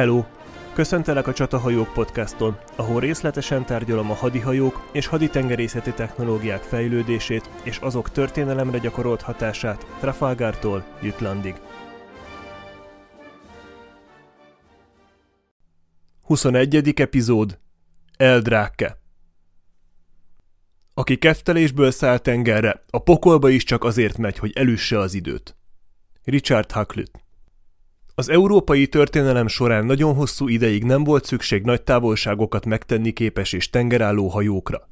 Hello! Köszöntelek a Csatahajók podcaston, ahol részletesen tárgyalom a hadihajók és haditengerészeti technológiák fejlődését és azok történelemre gyakorolt hatását Trafalgartól Jütlandig. 21. epizód Eldráke Aki keftelésből száll tengerre, a pokolba is csak azért megy, hogy elüsse az időt. Richard Hakluyt az európai történelem során nagyon hosszú ideig nem volt szükség nagy távolságokat megtenni képes és tengerálló hajókra.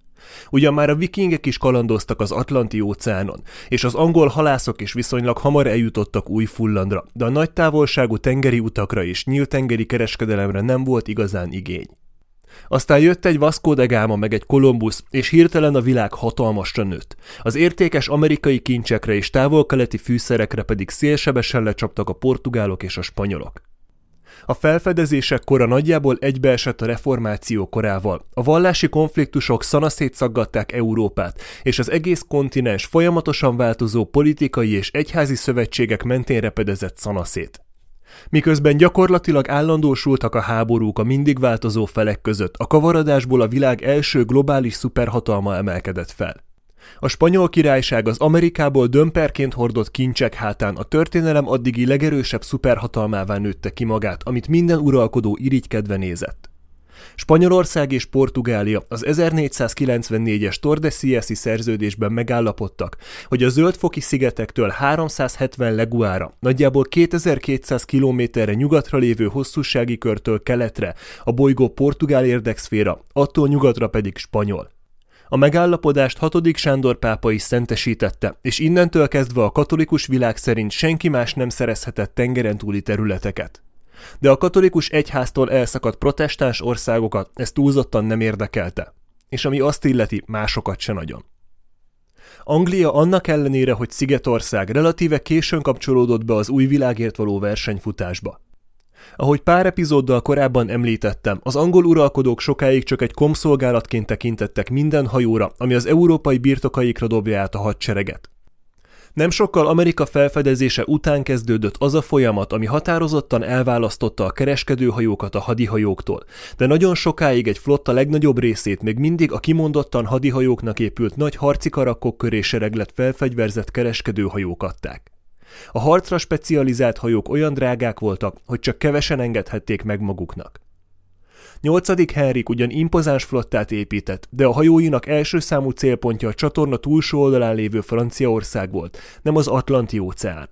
Ugyan már a vikingek is kalandoztak az Atlanti óceánon, és az angol halászok is viszonylag hamar eljutottak új fullandra, de a nagy távolságú tengeri utakra és nyílt tengeri kereskedelemre nem volt igazán igény. Aztán jött egy Vasco de Gama meg egy Columbus, és hirtelen a világ hatalmasra nőtt. Az értékes amerikai kincsekre és távol-keleti fűszerekre pedig szélsebesen lecsaptak a portugálok és a spanyolok. A felfedezések kora nagyjából egybeesett a reformáció korával. A vallási konfliktusok szanaszét szaggatták Európát, és az egész kontinens folyamatosan változó politikai és egyházi szövetségek mentén repedezett szanaszét. Miközben gyakorlatilag állandósultak a háborúk a mindig változó felek között, a kavaradásból a világ első globális szuperhatalma emelkedett fel. A spanyol királyság az Amerikából dömperként hordott kincsek hátán a történelem addigi legerősebb szuperhatalmává nőtte ki magát, amit minden uralkodó irigykedve nézett. Spanyolország és Portugália az 1494-es Tordesillas-i szerződésben megállapodtak, hogy a zöldfoki szigetektől 370 leguára, nagyjából 2200 kilométerre nyugatra lévő hosszúsági körtől keletre a bolygó portugál érdekszféra, attól nyugatra pedig spanyol. A megállapodást 6. Sándor pápa is szentesítette, és innentől kezdve a katolikus világ szerint senki más nem szerezhetett tengeren túli területeket. De a katolikus egyháztól elszakadt protestáns országokat ez túlzottan nem érdekelte, és ami azt illeti, másokat se nagyon. Anglia annak ellenére, hogy Szigetország relatíve későn kapcsolódott be az új világért való versenyfutásba. Ahogy pár epizóddal korábban említettem, az angol uralkodók sokáig csak egy komszolgálatként tekintettek minden hajóra, ami az európai birtokaikra dobja át a hadsereget. Nem sokkal Amerika felfedezése után kezdődött az a folyamat, ami határozottan elválasztotta a kereskedőhajókat a hadihajóktól, de nagyon sokáig egy flotta legnagyobb részét még mindig a kimondottan hadihajóknak épült nagy harci karakok köré sereglet felfegyverzett kereskedőhajók adták. A harcra specializált hajók olyan drágák voltak, hogy csak kevesen engedhették meg maguknak. Nyolcadik Henrik ugyan impozáns flottát épített, de a hajóinak első számú célpontja a csatorna túlsó oldalán lévő Franciaország volt, nem az Atlanti óceán.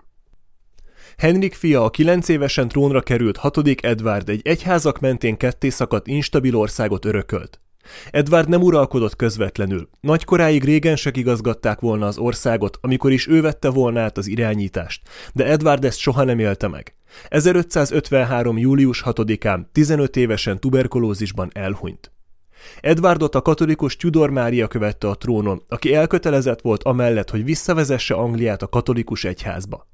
Henrik fia a kilenc évesen trónra került hatodik Edward egy egyházak mentén ketté szakadt instabil országot örökölt. Edward nem uralkodott közvetlenül. Nagykoráig régensek igazgatták volna az országot, amikor is ő vette volna át az irányítást, de Edward ezt soha nem élte meg. 1553. július 6-án 15 évesen tuberkulózisban elhunyt. Edwardot a katolikus Tudor Mária követte a trónon, aki elkötelezett volt amellett, hogy visszavezesse Angliát a katolikus egyházba.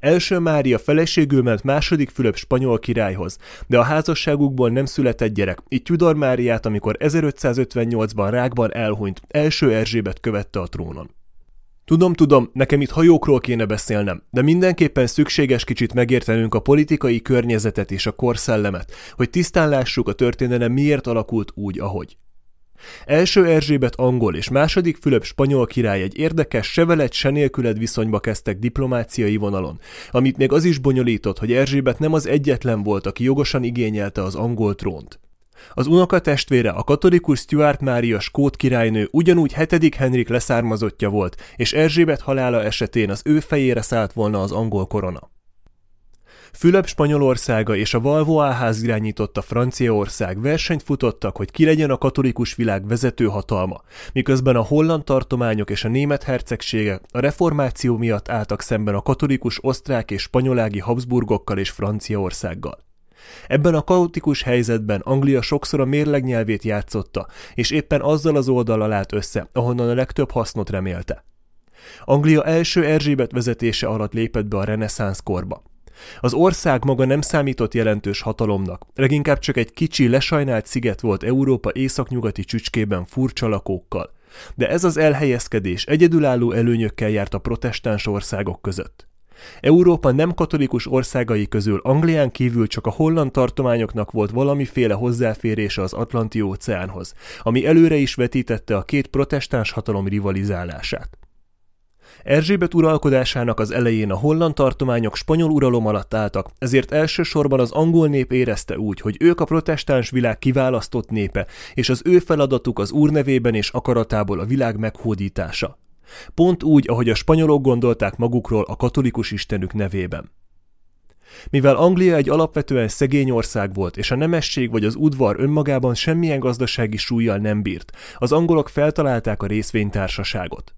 Első Mária feleségül ment második Fülöp spanyol királyhoz, de a házasságukból nem született gyerek, így Tudor Máriát, amikor 1558-ban rákban elhunyt, első Erzsébet követte a trónon. Tudom, tudom, nekem itt hajókról kéne beszélnem, de mindenképpen szükséges kicsit megértenünk a politikai környezetet és a korszellemet, hogy tisztán lássuk a történelem miért alakult úgy, ahogy. Első Erzsébet angol és második Fülöp spanyol király egy érdekes, se veled, se nélküled viszonyba kezdtek diplomáciai vonalon, amit még az is bonyolított, hogy Erzsébet nem az egyetlen volt, aki jogosan igényelte az angol trónt. Az unokatestvére, a katolikus Stuart Mária skót királynő ugyanúgy hetedik Henrik leszármazottja volt, és Erzsébet halála esetén az ő fejére szállt volna az angol korona. Fülöp Spanyolországa és a Valvoa ház irányította Franciaország versenyt futottak, hogy ki legyen a katolikus világ vezető hatalma, miközben a holland tartományok és a német hercegségek a reformáció miatt álltak szemben a katolikus osztrák és spanyolági Habsburgokkal és Franciaországgal. Ebben a kaotikus helyzetben Anglia sokszor a mérleg nyelvét játszotta, és éppen azzal az oldal állt össze, ahonnan a legtöbb hasznot remélte. Anglia első Erzsébet vezetése alatt lépett be a reneszánsz korba. Az ország maga nem számított jelentős hatalomnak, leginkább csak egy kicsi, lesajnált sziget volt Európa északnyugati csücskében furcsa lakókkal. De ez az elhelyezkedés egyedülálló előnyökkel járt a protestáns országok között. Európa nem katolikus országai közül Anglián kívül csak a holland tartományoknak volt valamiféle hozzáférése az Atlanti óceánhoz, ami előre is vetítette a két protestáns hatalom rivalizálását. Erzsébet uralkodásának az elején a holland tartományok spanyol uralom alatt álltak, ezért elsősorban az angol nép érezte úgy, hogy ők a protestáns világ kiválasztott népe, és az ő feladatuk az úr nevében és akaratából a világ meghódítása. Pont úgy, ahogy a spanyolok gondolták magukról a katolikus istenük nevében. Mivel Anglia egy alapvetően szegény ország volt, és a nemesség vagy az udvar önmagában semmilyen gazdasági súlyjal nem bírt, az angolok feltalálták a részvénytársaságot.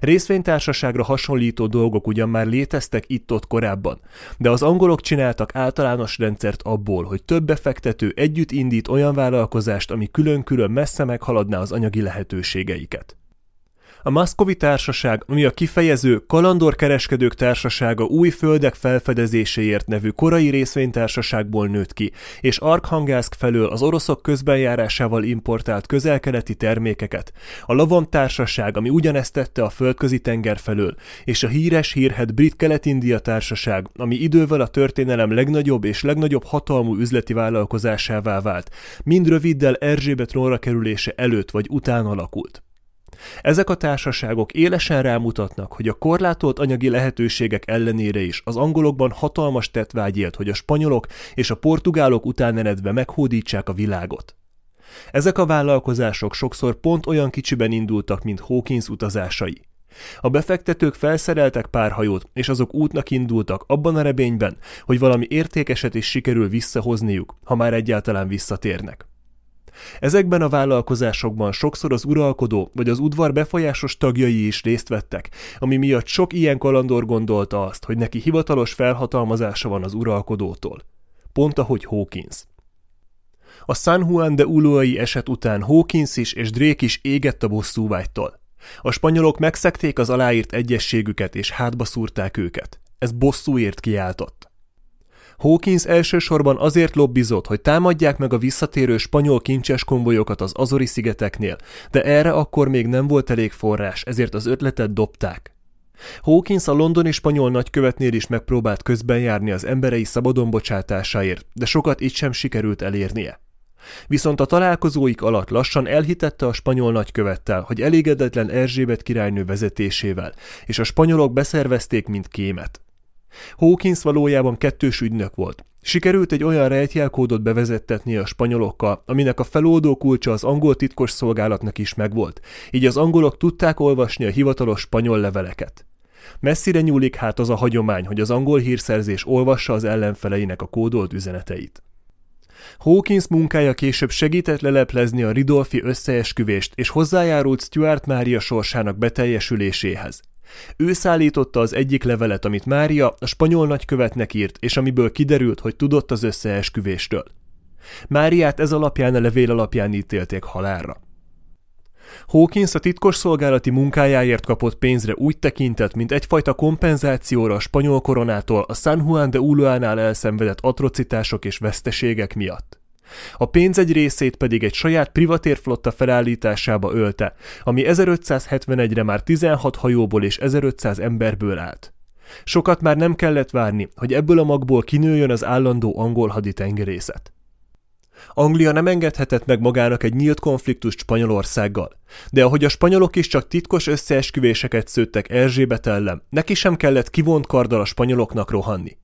Részvénytársaságra hasonlító dolgok ugyan már léteztek itt-ott korábban, de az angolok csináltak általános rendszert abból, hogy több befektető együtt indít olyan vállalkozást, ami külön-külön messze meghaladná az anyagi lehetőségeiket. A Maszkovi Társaság, ami a kifejező Kalandorkereskedők Társasága új földek felfedezéséért nevű korai részvénytársaságból nőtt ki, és Arkhangelsk felől az oroszok közbenjárásával importált közelkeleti termékeket, a Lavam Társaság, ami ugyanezt tette a földközi tenger felől, és a híres hírhet Brit Kelet-India Társaság, ami idővel a történelem legnagyobb és legnagyobb hatalmú üzleti vállalkozásává vált, mind röviddel Erzsébet trónra kerülése előtt vagy után alakult. Ezek a társaságok élesen rámutatnak, hogy a korlátolt anyagi lehetőségek ellenére is az angolokban hatalmas tetvágy élt, hogy a spanyolok és a portugálok után eredve meghódítsák a világot. Ezek a vállalkozások sokszor pont olyan kicsiben indultak, mint Hawkins utazásai. A befektetők felszereltek pár hajót, és azok útnak indultak abban a reményben, hogy valami értékeset is sikerül visszahozniuk, ha már egyáltalán visszatérnek. Ezekben a vállalkozásokban sokszor az uralkodó vagy az udvar befolyásos tagjai is részt vettek, ami miatt sok ilyen kalandor gondolta azt, hogy neki hivatalos felhatalmazása van az uralkodótól. Pont ahogy Hawkins. A San Juan de Ulloai eset után Hawkins is és Drake is égett a bosszúvágytól. A spanyolok megszekték az aláírt egyességüket és hátba szúrták őket. Ez bosszúért kiáltott. Hawkins elsősorban azért lobbizott, hogy támadják meg a visszatérő spanyol kincses konvojokat az Azori-szigeteknél, de erre akkor még nem volt elég forrás, ezért az ötletet dobták. Hawkins a londoni spanyol nagykövetnél is megpróbált közben járni az emberei szabadon bocsátásáért, de sokat így sem sikerült elérnie. Viszont a találkozóik alatt lassan elhitette a spanyol nagykövettel, hogy elégedetlen Erzsébet királynő vezetésével, és a spanyolok beszervezték, mint kémet. Hawkins valójában kettős ügynök volt. Sikerült egy olyan rejtjelkódot bevezettetni a spanyolokkal, aminek a feloldó kulcsa az angol titkos szolgálatnak is megvolt, így az angolok tudták olvasni a hivatalos spanyol leveleket. Messzire nyúlik hát az a hagyomány, hogy az angol hírszerzés olvassa az ellenfeleinek a kódolt üzeneteit. Hawkins munkája később segített leleplezni a Ridolfi összeesküvést és hozzájárult Stuart Mária sorsának beteljesüléséhez. Ő szállította az egyik levelet, amit Mária a spanyol nagykövetnek írt, és amiből kiderült, hogy tudott az összeesküvéstől. Máriát ez alapján a levél alapján ítélték halálra. Hawkins a titkos szolgálati munkájáért kapott pénzre úgy tekintett, mint egyfajta kompenzációra a spanyol koronától a San Juan de Ulloánál elszenvedett atrocitások és veszteségek miatt. A pénz egy részét pedig egy saját privatérflotta felállításába ölte, ami 1571-re már 16 hajóból és 1500 emberből állt. Sokat már nem kellett várni, hogy ebből a magból kinőjön az állandó angol haditengerészet. Anglia nem engedhetett meg magának egy nyílt konfliktust Spanyolországgal, de ahogy a spanyolok is csak titkos összeesküvéseket szőttek Erzsébet ellen, neki sem kellett kivont karddal a spanyoloknak rohanni.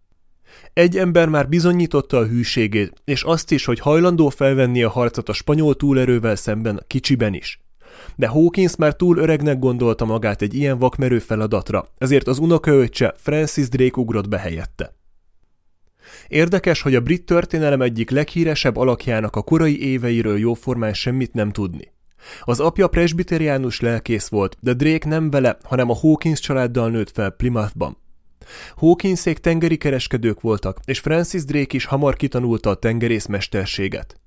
Egy ember már bizonyította a hűségét, és azt is, hogy hajlandó felvenni a harcot a spanyol túlerővel szemben kicsiben is. De Hawkins már túl öregnek gondolta magát egy ilyen vakmerő feladatra, ezért az unokaöccse Francis Drake ugrott be helyette. Érdekes, hogy a brit történelem egyik leghíresebb alakjának a korai éveiről jóformán semmit nem tudni. Az apja presbiteriánus lelkész volt, de Drake nem vele, hanem a Hawkins családdal nőtt fel Plymouthban. Hawkinsék tengeri kereskedők voltak, és Francis Drake is hamar kitanulta a tengerészmesterséget.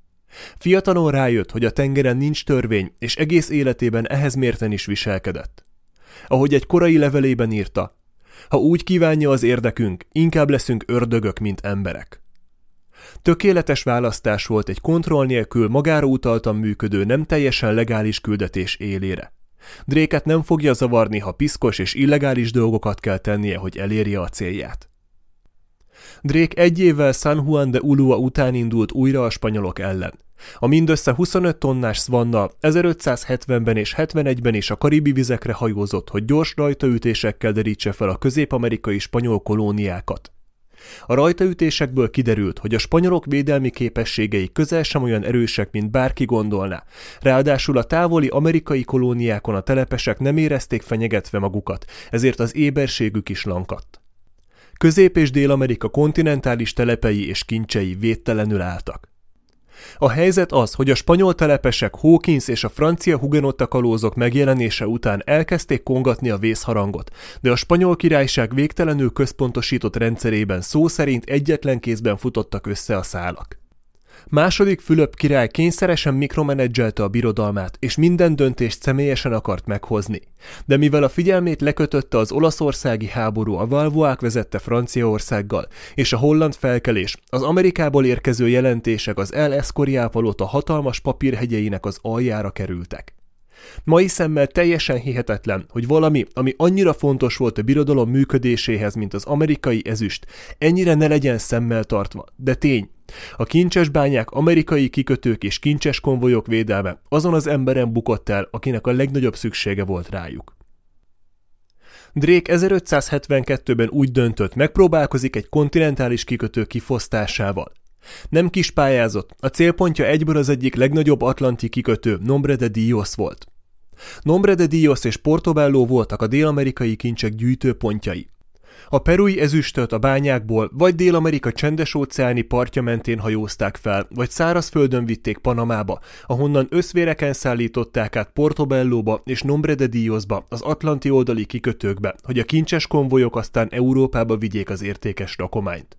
Fiatalon rájött, hogy a tengeren nincs törvény, és egész életében ehhez mérten is viselkedett. Ahogy egy korai levelében írta, ha úgy kívánja az érdekünk, inkább leszünk ördögök, mint emberek. Tökéletes választás volt egy kontroll nélkül magára utaltan működő, nem teljesen legális küldetés élére. Dréket nem fogja zavarni, ha piszkos és illegális dolgokat kell tennie, hogy elérje a célját. Drake egy évvel San Juan de Ulua után indult újra a spanyolok ellen. A mindössze 25 tonnás Svanna 1570-ben és 71-ben is a karibi vizekre hajózott, hogy gyors rajtaütésekkel derítse fel a közép-amerikai spanyol kolóniákat. A rajtaütésekből kiderült, hogy a spanyolok védelmi képességei közel sem olyan erősek, mint bárki gondolná. Ráadásul a távoli amerikai kolóniákon a telepesek nem érezték fenyegetve magukat, ezért az éberségük is lankadt. Közép- és Dél-Amerika kontinentális telepei és kincsei védtelenül álltak. A helyzet az, hogy a spanyol telepesek Hawkins és a francia hugenotta kalózok megjelenése után elkezdték kongatni a vészharangot, de a spanyol királyság végtelenül központosított rendszerében szó szerint egyetlen kézben futottak össze a szálak. Második Fülöp király kényszeresen mikromenedzselte a birodalmát, és minden döntést személyesen akart meghozni. De mivel a figyelmét lekötötte az olaszországi háború a Valvoák vezette Franciaországgal, és a holland felkelés, az Amerikából érkező jelentések az El Escorial a hatalmas papírhegyeinek az aljára kerültek. Mai szemmel teljesen hihetetlen, hogy valami, ami annyira fontos volt a birodalom működéséhez, mint az amerikai ezüst, ennyire ne legyen szemmel tartva, de tény, a kincses bányák, amerikai kikötők és kincses konvojok védelme azon az emberen bukott el, akinek a legnagyobb szüksége volt rájuk. Drake 1572-ben úgy döntött, megpróbálkozik egy kontinentális kikötő kifosztásával. Nem kis pályázott, a célpontja egyből az egyik legnagyobb atlanti kikötő, Nombre de Dios volt. Nombre de Dios és Portobello voltak a dél-amerikai kincsek gyűjtőpontjai. A perui ezüstöt a bányákból vagy Dél-Amerika csendes-óceáni partja mentén hajózták fel, vagy szárazföldön vitték Panamába, ahonnan összvéreken szállították át Portobellóba és Nombre de Diosba, az atlanti oldali kikötőkbe, hogy a kincses konvojok aztán Európába vigyék az értékes rakományt.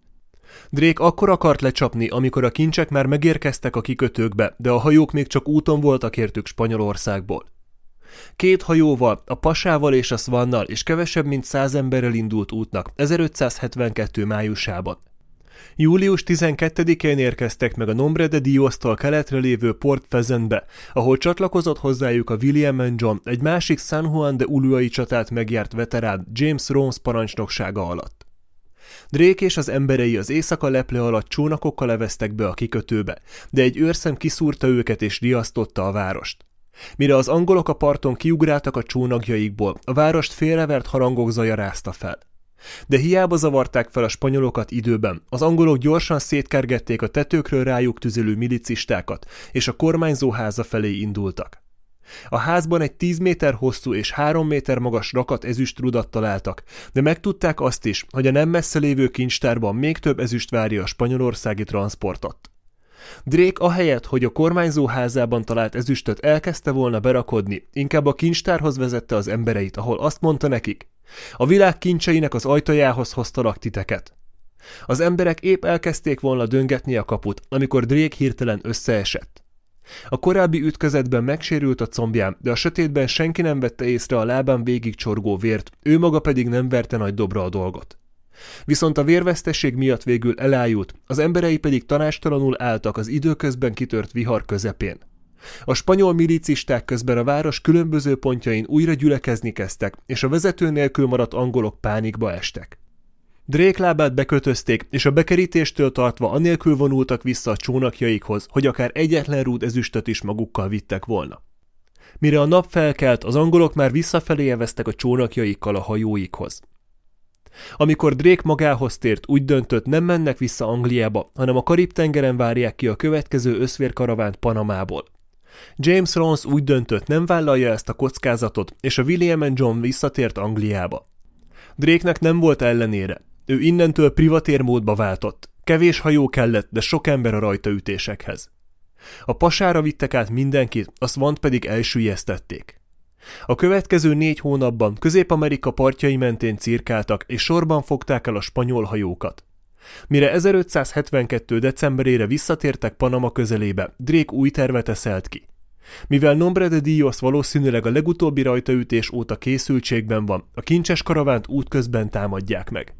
Drake akkor akart lecsapni, amikor a kincsek már megérkeztek a kikötőkbe, de a hajók még csak úton voltak értük Spanyolországból. Két hajóval, a Pasával és a Svannal és kevesebb mint száz emberrel indult útnak 1572. májusában. Július 12-én érkeztek meg a Nombre de Diosztól keletre lévő Port Pheasantbe, ahol csatlakozott hozzájuk a William and John, egy másik San Juan de Uluai csatát megjárt veterán James Rons parancsnoksága alatt. Drake és az emberei az éjszaka leple alatt csónakokkal leveztek be a kikötőbe, de egy őrszem kiszúrta őket és riasztotta a várost. Mire az angolok a parton kiugráltak a csónakjaikból, a várost félrevert harangok zaja fel. De hiába zavarták fel a spanyolokat időben, az angolok gyorsan szétkergették a tetőkről rájuk tüzelő milicistákat, és a kormányzó háza felé indultak. A házban egy 10 méter hosszú és 3 méter magas rakat ezüstrudat találtak, de megtudták azt is, hogy a nem messze lévő kincstárban még több ezüst várja a spanyolországi transportot. Drake ahelyett, hogy a kormányzó házában talált ezüstöt elkezdte volna berakodni, inkább a kincstárhoz vezette az embereit, ahol azt mondta nekik, a világ kincseinek az ajtajához hoztalak titeket. Az emberek épp elkezdték volna döngetni a kaput, amikor Drake hirtelen összeesett. A korábbi ütközetben megsérült a combján, de a sötétben senki nem vette észre a lábán végig csorgó vért, ő maga pedig nem verte nagy dobra a dolgot. Viszont a vérvesztesség miatt végül elájult, az emberei pedig tanástalanul álltak az időközben kitört vihar közepén. A spanyol milicisták közben a város különböző pontjain újra gyülekezni kezdtek, és a vezető nélkül maradt angolok pánikba estek. Drake lábát bekötözték, és a bekerítéstől tartva anélkül vonultak vissza a csónakjaikhoz, hogy akár egyetlen rúd ezüstöt is magukkal vittek volna. Mire a nap felkelt, az angolok már visszafelé eveztek a csónakjaikkal a hajóikhoz. Amikor Drake magához tért, úgy döntött, nem mennek vissza Angliába, hanem a Karib-tengeren várják ki a következő összvérkaravánt Panamából. James Rons úgy döntött, nem vállalja ezt a kockázatot, és a William and John visszatért Angliába. Drake-nek nem volt ellenére. Ő innentől privatér módba váltott. Kevés hajó kellett, de sok ember a rajtaütésekhez. A pasára vittek át mindenkit, a Svant pedig elsüllyesztették. A következő négy hónapban Közép-Amerika partjai mentén cirkáltak, és sorban fogták el a spanyol hajókat. Mire 1572. decemberére visszatértek Panama közelébe, Drake új tervet eszelt ki. Mivel Nombre de Dios valószínűleg a legutóbbi rajtaütés óta készültségben van, a kincses karavánt útközben támadják meg.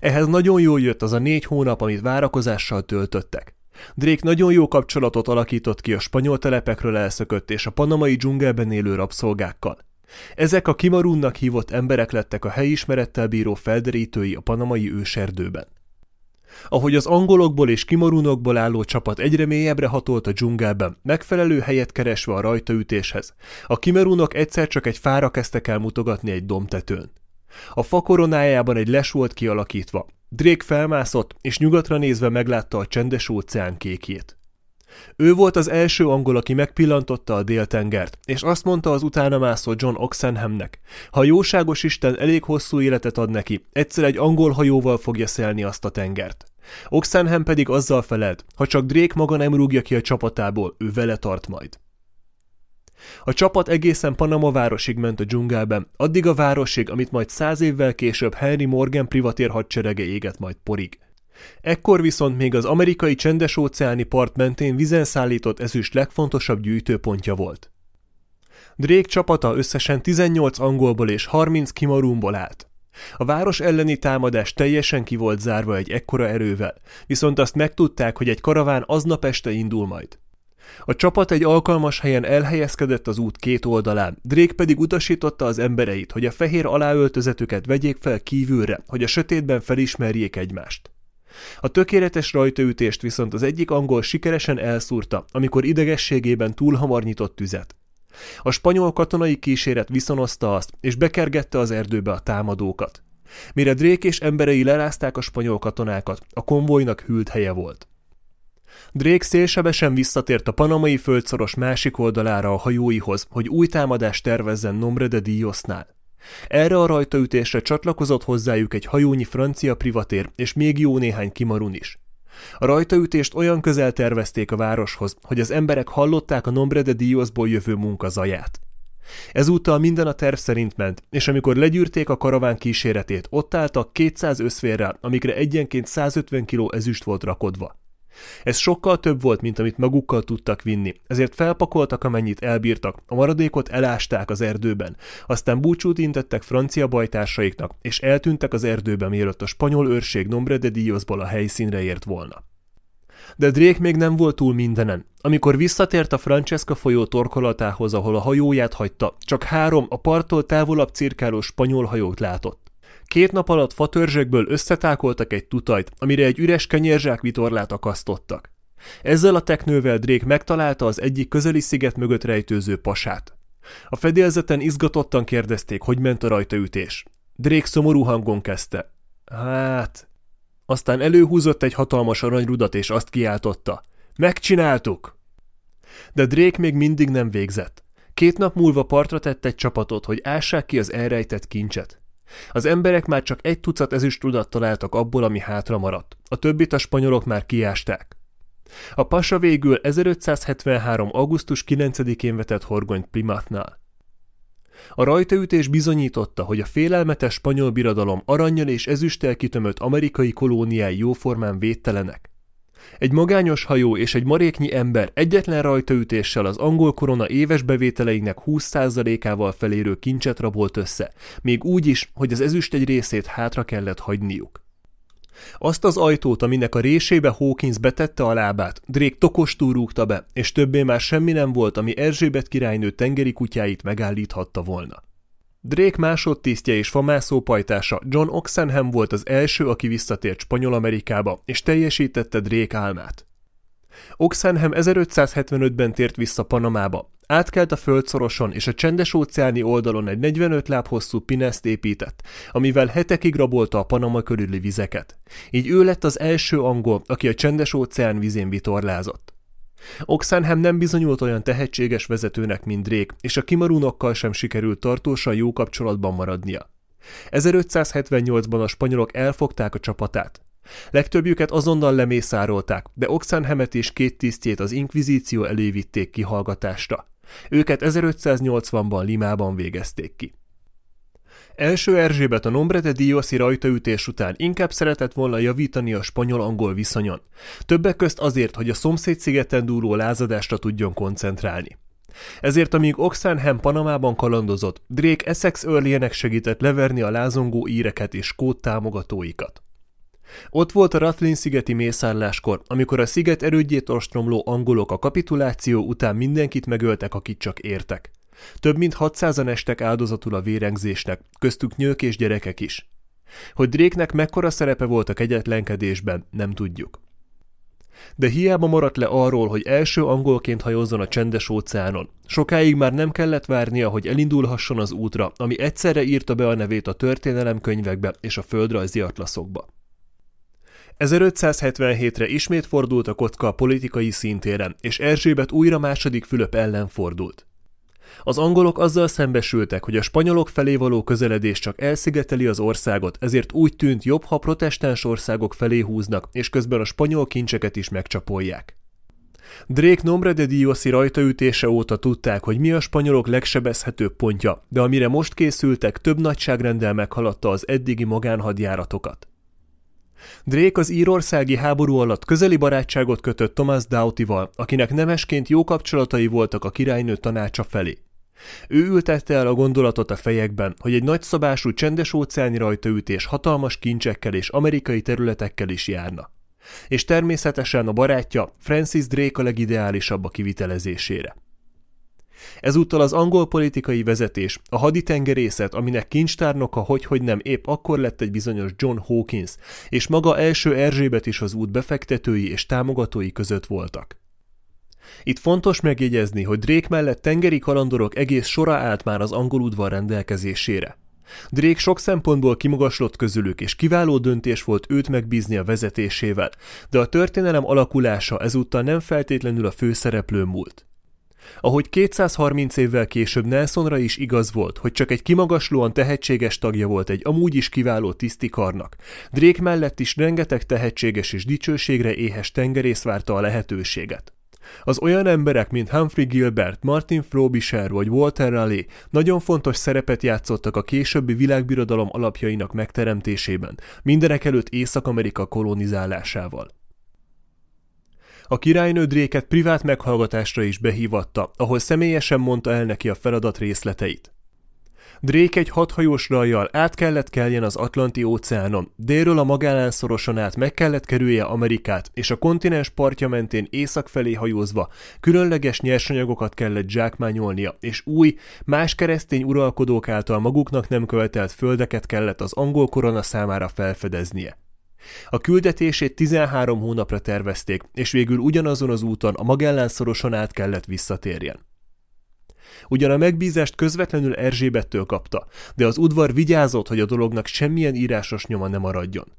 Ehhez nagyon jól jött az a négy hónap, amit várakozással töltöttek. Drake nagyon jó kapcsolatot alakított ki a spanyol telepekről elszökött és a panamai dzsungelben élő rabszolgákkal. Ezek a Kimarunnak hívott emberek lettek a helyismerettel bíró felderítői a panamai őserdőben. Ahogy az angolokból és kimarunokból álló csapat egyre mélyebbre hatolt a dzsungelben, megfelelő helyet keresve a rajtaütéshez, a kimerunok egyszer csak egy fára kezdtek el mutogatni egy domtetőn. A fa koronájában egy les volt kialakítva. Drake felmászott, és nyugatra nézve meglátta a csendes óceán kékjét. Ő volt az első angol, aki megpillantotta a déltengert, és azt mondta az utána mászó John Oxenhamnek, ha jóságos Isten elég hosszú életet ad neki, egyszer egy angol hajóval fogja szelni azt a tengert. Oxenham pedig azzal felelt, ha csak Drake maga nem rúgja ki a csapatából, ő vele tart majd. A csapat egészen Panama városig ment a dzsungelben, addig a városig, amit majd száz évvel később Henry Morgan privatér hadserege éget majd porig. Ekkor viszont még az amerikai csendes-óceáni part mentén vizen szállított ezüst legfontosabb gyűjtőpontja volt. Drake csapata összesen 18 angolból és 30 kimarumból állt. A város elleni támadás teljesen ki volt zárva egy ekkora erővel, viszont azt megtudták, hogy egy karaván aznap este indul majd. A csapat egy alkalmas helyen elhelyezkedett az út két oldalán, Drake pedig utasította az embereit, hogy a fehér aláöltözetüket vegyék fel kívülre, hogy a sötétben felismerjék egymást. A tökéletes rajtaütést viszont az egyik angol sikeresen elszúrta, amikor idegességében túl hamar nyitott tüzet. A spanyol katonai kíséret viszonozta azt, és bekergette az erdőbe a támadókat. Mire Drake és emberei lerázták a spanyol katonákat, a konvojnak hűlt helye volt. Drake szélsebesen visszatért a panamai földszoros másik oldalára a hajóihoz, hogy új támadást tervezzen Nombre de Diosnál. Erre a rajtaütésre csatlakozott hozzájuk egy hajónyi francia privatér és még jó néhány kimarun is. A rajtaütést olyan közel tervezték a városhoz, hogy az emberek hallották a Nombre de Diosból jövő munka zaját. Ezúttal minden a terv szerint ment, és amikor legyűrték a karaván kíséretét, ott álltak 200 összférrel, amikre egyenként 150 kg ezüst volt rakodva. Ez sokkal több volt, mint amit magukkal tudtak vinni, ezért felpakoltak, amennyit elbírtak, a maradékot elásták az erdőben, aztán búcsút intettek francia bajtársaiknak, és eltűntek az erdőben, mielőtt a spanyol őrség Nombre de Diosból a helyszínre ért volna. De Drake még nem volt túl mindenen. Amikor visszatért a Francesca folyó torkolatához, ahol a hajóját hagyta, csak három a parttól távolabb cirkáló spanyol hajót látott. Két nap alatt fatörzsekből összetákoltak egy tutajt, amire egy üres kenyérzsák vitorlát akasztottak. Ezzel a teknővel Drake megtalálta az egyik közeli sziget mögött rejtőző pasát. A fedélzeten izgatottan kérdezték, hogy ment a rajtaütés. Drake szomorú hangon kezdte. Hát... Aztán előhúzott egy hatalmas aranyrudat, és azt kiáltotta. Megcsináltuk! De Drake még mindig nem végzett. Két nap múlva partra tett egy csapatot, hogy ássák ki az elrejtett kincset. Az emberek már csak egy tucat ezüstrudat találtak abból, ami hátra maradt. A többit a spanyolok már kiásták. A pasa végül 1573. augusztus 9-én vetett horgonyt Plymouthnál. A rajtaütés bizonyította, hogy a félelmetes spanyol birodalom aranyjal és ezüsttel kitömött amerikai kolóniái jóformán védtelenek. Egy magányos hajó és egy maréknyi ember egyetlen rajtaütéssel az angol korona éves bevételeinek 20%-ával felérő kincset rabolt össze, még úgy is, hogy az ezüst egy részét hátra kellett hagyniuk. Azt az ajtót, aminek a résébe Hawkins betette a lábát, Drake tokostúr rúgta be, és többé már semmi nem volt, ami Erzsébet királynő tengeri kutyáit megállíthatta volna. Drake másodtisztje és famászó pajtása John Oxenham volt az első, aki visszatért Spanyol-Amerikába, és teljesítette Drake álmát. Oxenham 1575-ben tért vissza Panamába, átkelt a földszoroson és a csendes óceáni oldalon egy 45 láb hosszú pineszt épített, amivel hetekig rabolta a Panama körüli vizeket. Így ő lett az első angol, aki a csendes óceán vizén vitorlázott. Oxenham nem bizonyult olyan tehetséges vezetőnek, mint Drake, és a kimarunokkal sem sikerült tartósan jó kapcsolatban maradnia. 1578-ban a spanyolok elfogták a csapatát. Legtöbbjüket azonnal lemészárolták, de Oxenhamet és két tisztjét az inkvizíció elé vitték kihallgatásra. Őket 1580-ban Limában végezték ki. Első Erzsébet a Nombre de Diosi rajtaütés után inkább szeretett volna javítani a spanyol-angol viszonyon. Többek közt azért, hogy a szomszéd szigeten dúró lázadásra tudjon koncentrálni. Ezért amíg Oxenham Panamában kalandozott, Drake Essex őrlének segített leverni a lázongó íreket és kód támogatóikat. Ott volt a Rathlin-szigeti mészárláskor, amikor a sziget erődjét ostromló angolok a kapituláció után mindenkit megöltek, akit csak értek. Több mint 600-an estek áldozatul a vérengzésnek, köztük nők és gyerekek is. Hogy Dréknek mekkora szerepe volt a kegyetlenkedésben, nem tudjuk. De hiába maradt le arról, hogy első angolként hajózzon a csendes óceánon. Sokáig már nem kellett várnia, hogy elindulhasson az útra, ami egyszerre írta be a nevét a történelemkönyvekbe és a földrajzi atlaszokba. 1577-re ismét fordult a kocka a politikai szintéren, és Erzsébet újra második Fülöp ellen fordult. Az angolok azzal szembesültek, hogy a spanyolok felé való közeledés csak elszigeteli az országot, ezért úgy tűnt jobb, ha protestáns országok felé húznak, és közben a spanyol kincseket is megcsapolják. Drake Nombre de Diosi rajtaütése óta tudták, hogy mi a spanyolok legsebezhetőbb pontja, de amire most készültek, több nagyságrendel meghaladta az eddigi magánhadjáratokat. Drake az írországi háború alatt közeli barátságot kötött Thomas Doughty-val, akinek nemesként jó kapcsolatai voltak a királynő tanácsa felé. Ő ültette el a gondolatot a fejekben, hogy egy nagyszabású csendes óceáni rajtaütés hatalmas kincsekkel és amerikai területekkel is járna. És természetesen a barátja Francis Drake a legideálisabb a kivitelezésére. Ezúttal az angol politikai vezetés, a haditengerészet, aminek kincstárnoka hogy-hogy nem épp akkor lett egy bizonyos John Hawkins, és maga első Erzsébet is az út befektetői és támogatói között voltak. Itt fontos megjegyezni, hogy Drake mellett tengeri kalandorok egész sora állt már az angol udvar rendelkezésére. Drake sok szempontból kimagaslott közülük, és kiváló döntés volt őt megbízni a vezetésével, de a történelem alakulása ezúttal nem feltétlenül a főszereplő múlt. Ahogy 230 évvel később Nelsonra is igaz volt, hogy csak egy kimagaslóan tehetséges tagja volt egy amúgy is kiváló tisztikarnak, Drake mellett is rengeteg tehetséges és dicsőségre éhes tengerész várta a lehetőséget. Az olyan emberek, mint Humphrey Gilbert, Martin Frobisher vagy Walter Raleigh nagyon fontos szerepet játszottak a későbbi világbirodalom alapjainak megteremtésében, mindenek előtt Észak-Amerika kolonizálásával. A királynő Dréket privát meghallgatásra is behívatta, ahol személyesen mondta el neki a feladat részleteit. Drake egy hathajós rajjal át kellett keljen az Atlanti óceánon, délről a Magellán szoroson át meg kellett kerülje Amerikát, és a kontinens partja mentén észak felé hajózva különleges nyersanyagokat kellett zsákmányolnia, és új, más keresztény uralkodók által maguknak nem követelt földeket kellett az angol korona számára felfedeznie. A küldetését 13 hónapra tervezték, és végül ugyanazon az úton a Magellán szoroson át kellett visszatérjen. Ugyan a megbízást közvetlenül Erzsébettől kapta, de az udvar vigyázott, hogy a dolognak semmilyen írásos nyoma ne maradjon.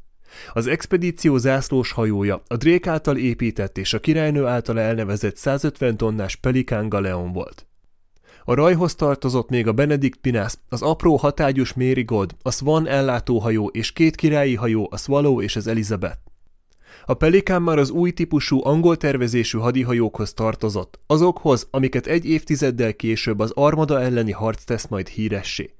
Az expedíció zászlós hajója a Drake által épített és a királynő által elnevezett 150 tonnás Pelikán Galeon volt. A rajhoz tartozott még a Benedikt Pinász, az apró hatágyus Gold, a Swan ellátóhajó és két királyi hajó, a Swallow és az Elizabeth. A Pelikán már az új típusú angol tervezésű hadihajókhoz tartozott, azokhoz, amiket egy évtizeddel később az armada elleni harc tesz majd híressé.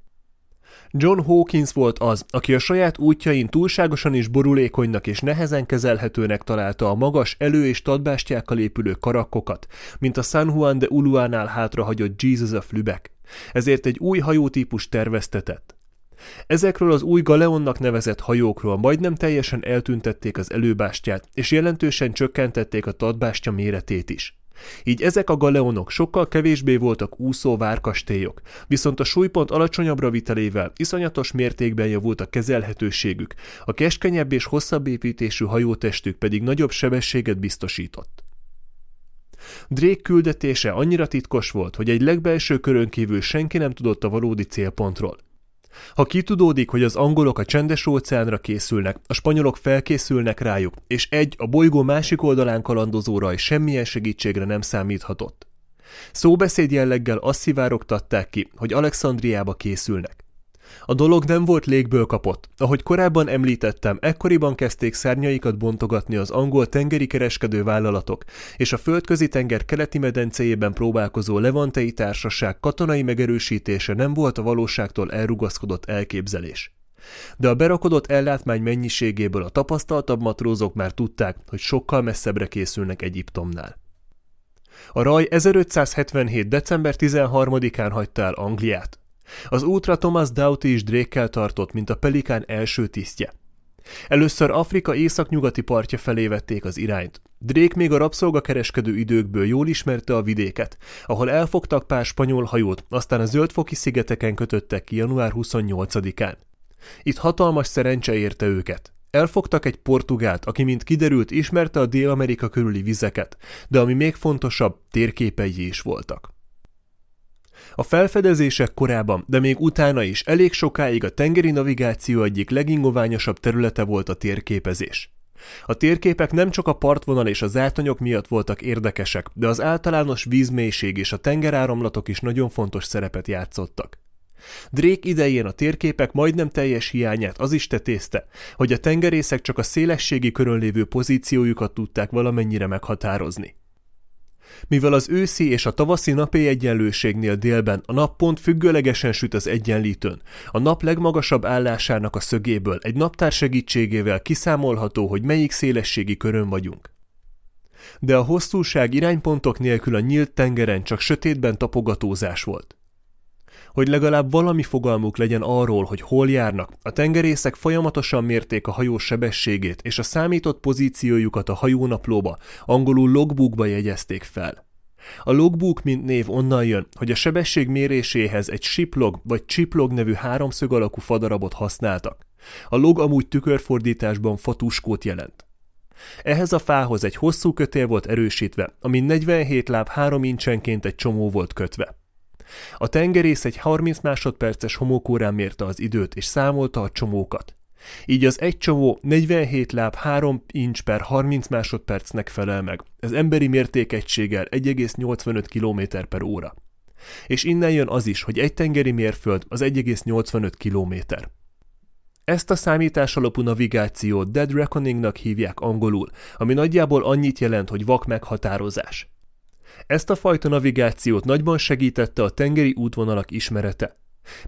John Hawkins volt az, aki a saját útjain túlságosan is borulékonynak és nehezen kezelhetőnek találta a magas elő- és tadbástyákkal épülő karakkokat, mint a San Juan de Uluánál hátrahagyott Jesus of Lübeck. Ezért egy új hajótípus terveztetett. Ezekről az új Galeonnak nevezett hajókról majdnem teljesen eltüntették az előbástyát, és jelentősen csökkentették a tadbástya méretét is. Így ezek a galeonok sokkal kevésbé voltak úszó várkastélyok, viszont a súlypont alacsonyabbra vitelével iszonyatos mértékben javult a kezelhetőségük, a keskenyebb és hosszabb építésű hajótestük pedig nagyobb sebességet biztosított. Drake küldetése annyira titkos volt, hogy egy legbelső körön kívül senki nem tudott a valódi célpontról – ha kitudódik, hogy az angolok a csendes óceánra készülnek, a spanyolok felkészülnek rájuk, és egy a bolygó másik oldalán kalandozó raj semmilyen segítségre nem számíthatott. Szóbeszéd jelleggel azt szivárogtatták ki, hogy Alexandriába készülnek. A dolog nem volt légből kapott. Ahogy korábban említettem, ekkoriban kezdték szárnyaikat bontogatni az angol tengeri kereskedő vállalatok, és a földközi tenger keleti medencéjében próbálkozó levantei társaság katonai megerősítése nem volt a valóságtól elrugaszkodott elképzelés. De a berakodott ellátmány mennyiségéből a tapasztaltabb matrózok már tudták, hogy sokkal messzebbre készülnek Egyiptomnál. A raj 1577. december 13-án hagyta el Angliát. Az útra Thomas Doughty is Drake-kel tartott, mint a Pelikán első tisztje. Először Afrika északnyugati partja felé vették az irányt. Drake még a rabszolgakereskedő időkből jól ismerte a vidéket, ahol elfogtak pár spanyol hajót, aztán a Zöldfoki szigeteken kötöttek ki január 28-án. Itt hatalmas szerencse érte őket. Elfogtak egy portugált, aki mint kiderült ismerte a Dél-Amerika körüli vizeket, de ami még fontosabb, térképei is voltak. A felfedezések korában, de még utána is elég sokáig a tengeri navigáció egyik legingoványosabb területe volt a térképezés. A térképek nem csak a partvonal és az átanyok miatt voltak érdekesek, de az általános vízmélység és a tengeráramlatok is nagyon fontos szerepet játszottak. Drake idején a térképek majdnem teljes hiányát az is tetézte, hogy a tengerészek csak a szélességi körön lévő pozíciójukat tudták valamennyire meghatározni. Mivel az őszi és a tavaszi napi egyenlőségnél délben a nap pont függőlegesen süt az egyenlítőn, a nap legmagasabb állásának a szögéből egy naptár segítségével kiszámolható, hogy melyik szélességi körön vagyunk. De a hosszúság iránypontok nélkül a nyílt tengeren csak sötétben tapogatózás volt hogy legalább valami fogalmuk legyen arról, hogy hol járnak. A tengerészek folyamatosan mérték a hajó sebességét, és a számított pozíciójukat a hajónaplóba, angolul logbookba jegyezték fel. A logbook mint név onnan jön, hogy a sebesség méréséhez egy shiplog vagy chiplog nevű háromszög alakú fadarabot használtak. A log amúgy tükörfordításban fatuskót jelent. Ehhez a fához egy hosszú kötél volt erősítve, amin 47 láb 3 incsenként egy csomó volt kötve. A tengerész egy 30 másodperces homokórán mérte az időt, és számolta a csomókat. Így az egy csomó 47 láb 3 inch per 30 másodpercnek felel meg. Ez emberi mértékegységgel 1,85 km per óra. És innen jön az is, hogy egy tengeri mérföld az 1,85 km. Ezt a számítás alapú navigációt Dead Reckoningnak hívják angolul, ami nagyjából annyit jelent, hogy vak meghatározás. Ezt a fajta navigációt nagyban segítette a tengeri útvonalak ismerete.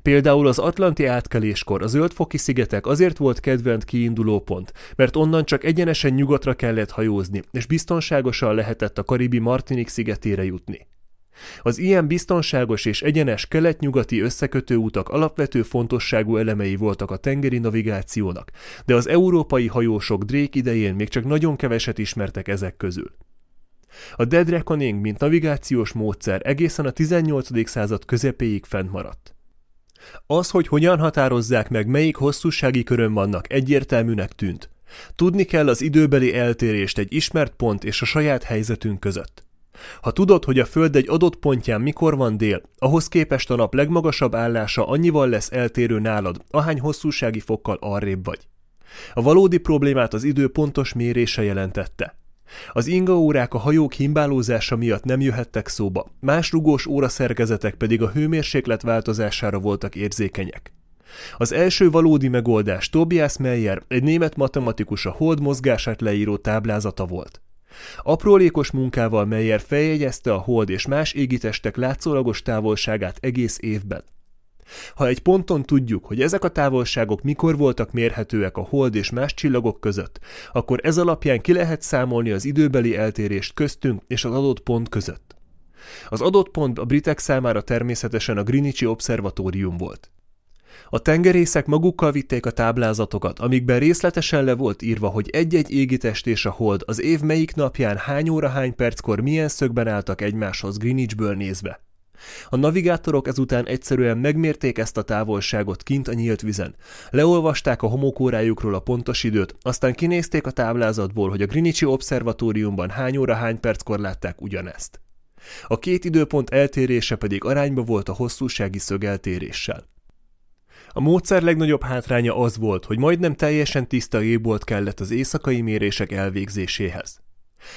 Például az Atlanti átkeléskor a Zöldfoki szigetek azért volt kedvent kiinduló pont, mert onnan csak egyenesen nyugatra kellett hajózni, és biztonságosan lehetett a karibi Martinik szigetére jutni. Az ilyen biztonságos és egyenes kelet-nyugati összekötő utak alapvető fontosságú elemei voltak a tengeri navigációnak, de az európai hajósok Drake idején még csak nagyon keveset ismertek ezek közül. A Dead Reckoning, mint navigációs módszer egészen a 18. század közepéig fennmaradt. Az, hogy hogyan határozzák meg, melyik hosszúsági körön vannak, egyértelműnek tűnt. Tudni kell az időbeli eltérést egy ismert pont és a saját helyzetünk között. Ha tudod, hogy a Föld egy adott pontján mikor van dél, ahhoz képest a nap legmagasabb állása annyival lesz eltérő nálad, ahány hosszúsági fokkal arrébb vagy. A valódi problémát az idő pontos mérése jelentette. Az ingaórák a hajók himbálózása miatt nem jöhettek szóba, más rugós óraszerkezetek pedig a hőmérséklet változására voltak érzékenyek. Az első valódi megoldás Tobias Meyer, egy német matematikus a hold mozgását leíró táblázata volt. Aprólékos munkával Meyer feljegyezte a hold és más égitestek látszólagos távolságát egész évben. Ha egy ponton tudjuk, hogy ezek a távolságok mikor voltak mérhetőek a hold és más csillagok között, akkor ez alapján ki lehet számolni az időbeli eltérést köztünk és az adott pont között. Az adott pont a britek számára természetesen a Greenwichi Obszervatórium volt. A tengerészek magukkal vitték a táblázatokat, amikben részletesen le volt írva, hogy egy-egy égitest és a hold az év melyik napján hány óra hány perckor milyen szögben álltak egymáshoz Greenwichből nézve. A navigátorok ezután egyszerűen megmérték ezt a távolságot kint a nyílt vizen. Leolvasták a homokórájukról a pontos időt, aztán kinézték a táblázatból, hogy a Greenwichi Obszervatóriumban hány óra hány perckor látták ugyanezt. A két időpont eltérése pedig arányba volt a hosszúsági szög eltéréssel. A módszer legnagyobb hátránya az volt, hogy majdnem teljesen tiszta ébolt kellett az éjszakai mérések elvégzéséhez.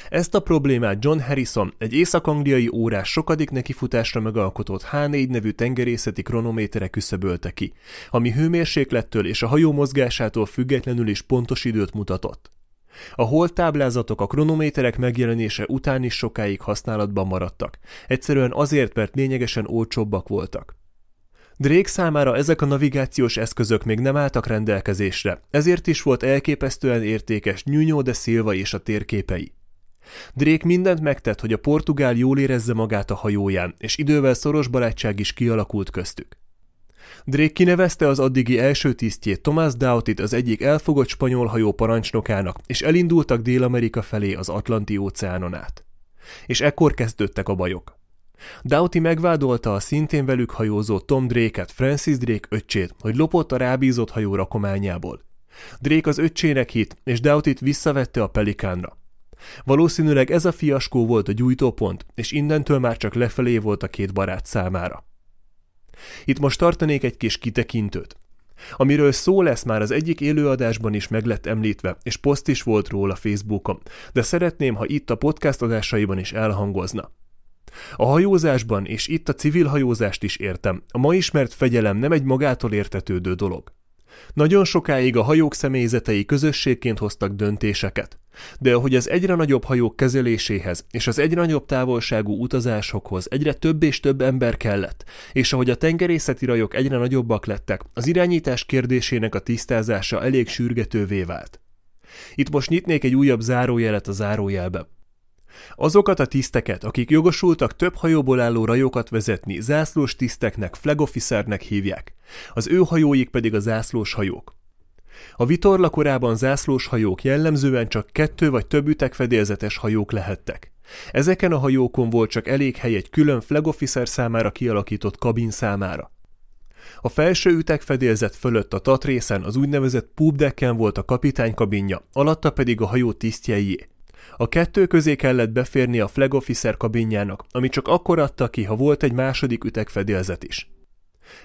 Ezt a problémát John Harrison, egy észak-angliai órás sokadik nekifutásra megalkotott H4 nevű tengerészeti kronométere küszöbölte ki, ami hőmérséklettől és a hajó mozgásától függetlenül is pontos időt mutatott. A hold táblázatok a kronométerek megjelenése után is sokáig használatban maradtak, egyszerűen azért, mert lényegesen olcsóbbak voltak. Drake számára ezek a navigációs eszközök még nem álltak rendelkezésre, ezért is volt elképesztően értékes Nuno de Silva és a térképei. Drake mindent megtett, hogy a portugál jól érezze magát a hajóján, és idővel szoros barátság is kialakult köztük. Drake kinevezte az addigi első tisztjét Thomas Doughtit az egyik elfogott spanyol hajó parancsnokának, és elindultak Dél-Amerika felé az Atlanti óceánon át. És ekkor kezdődtek a bajok. Doughty megvádolta a szintén velük hajózó Tom Drake-et, Francis Drake öccsét, hogy lopott a rábízott hajó rakományából. Drake az öccsének hit, és Doughty-t visszavette a Pelikánra. Valószínűleg ez a fiaskó volt a gyújtópont, és innentől már csak lefelé volt a két barát számára. Itt most tartanék egy kis kitekintőt. Amiről szó lesz már az egyik élőadásban is meg lett említve, és poszt is volt róla Facebookon, de szeretném, ha itt a podcast adásaiban is elhangozna. A hajózásban és itt a civil hajózást is értem. A ma ismert fegyelem nem egy magától értetődő dolog. Nagyon sokáig a hajók személyzetei közösségként hoztak döntéseket. De ahogy az egyre nagyobb hajók kezeléséhez és az egyre nagyobb távolságú utazásokhoz egyre több és több ember kellett, és ahogy a tengerészeti rajok egyre nagyobbak lettek, az irányítás kérdésének a tisztázása elég sürgetővé vált. Itt most nyitnék egy újabb zárójelet a zárójelbe. Azokat a tiszteket, akik jogosultak több hajóból álló rajokat vezetni, zászlós tiszteknek, flag officernek hívják. Az ő hajóik pedig a zászlós hajók. A vitorla korában zászlós hajók jellemzően csak kettő vagy több ütegfedélzetes hajók lehettek. Ezeken a hajókon volt csak elég hely egy külön flag officer számára kialakított kabin számára. A felső ütegfedélzet fölött a tatrészen az úgynevezett pubdecken volt a kapitány kabinja, alatta pedig a hajó tisztjeié. A kettő közé kellett beférni a flag officer kabinjának, ami csak akkor adta ki, ha volt egy második ütegfedélzet is.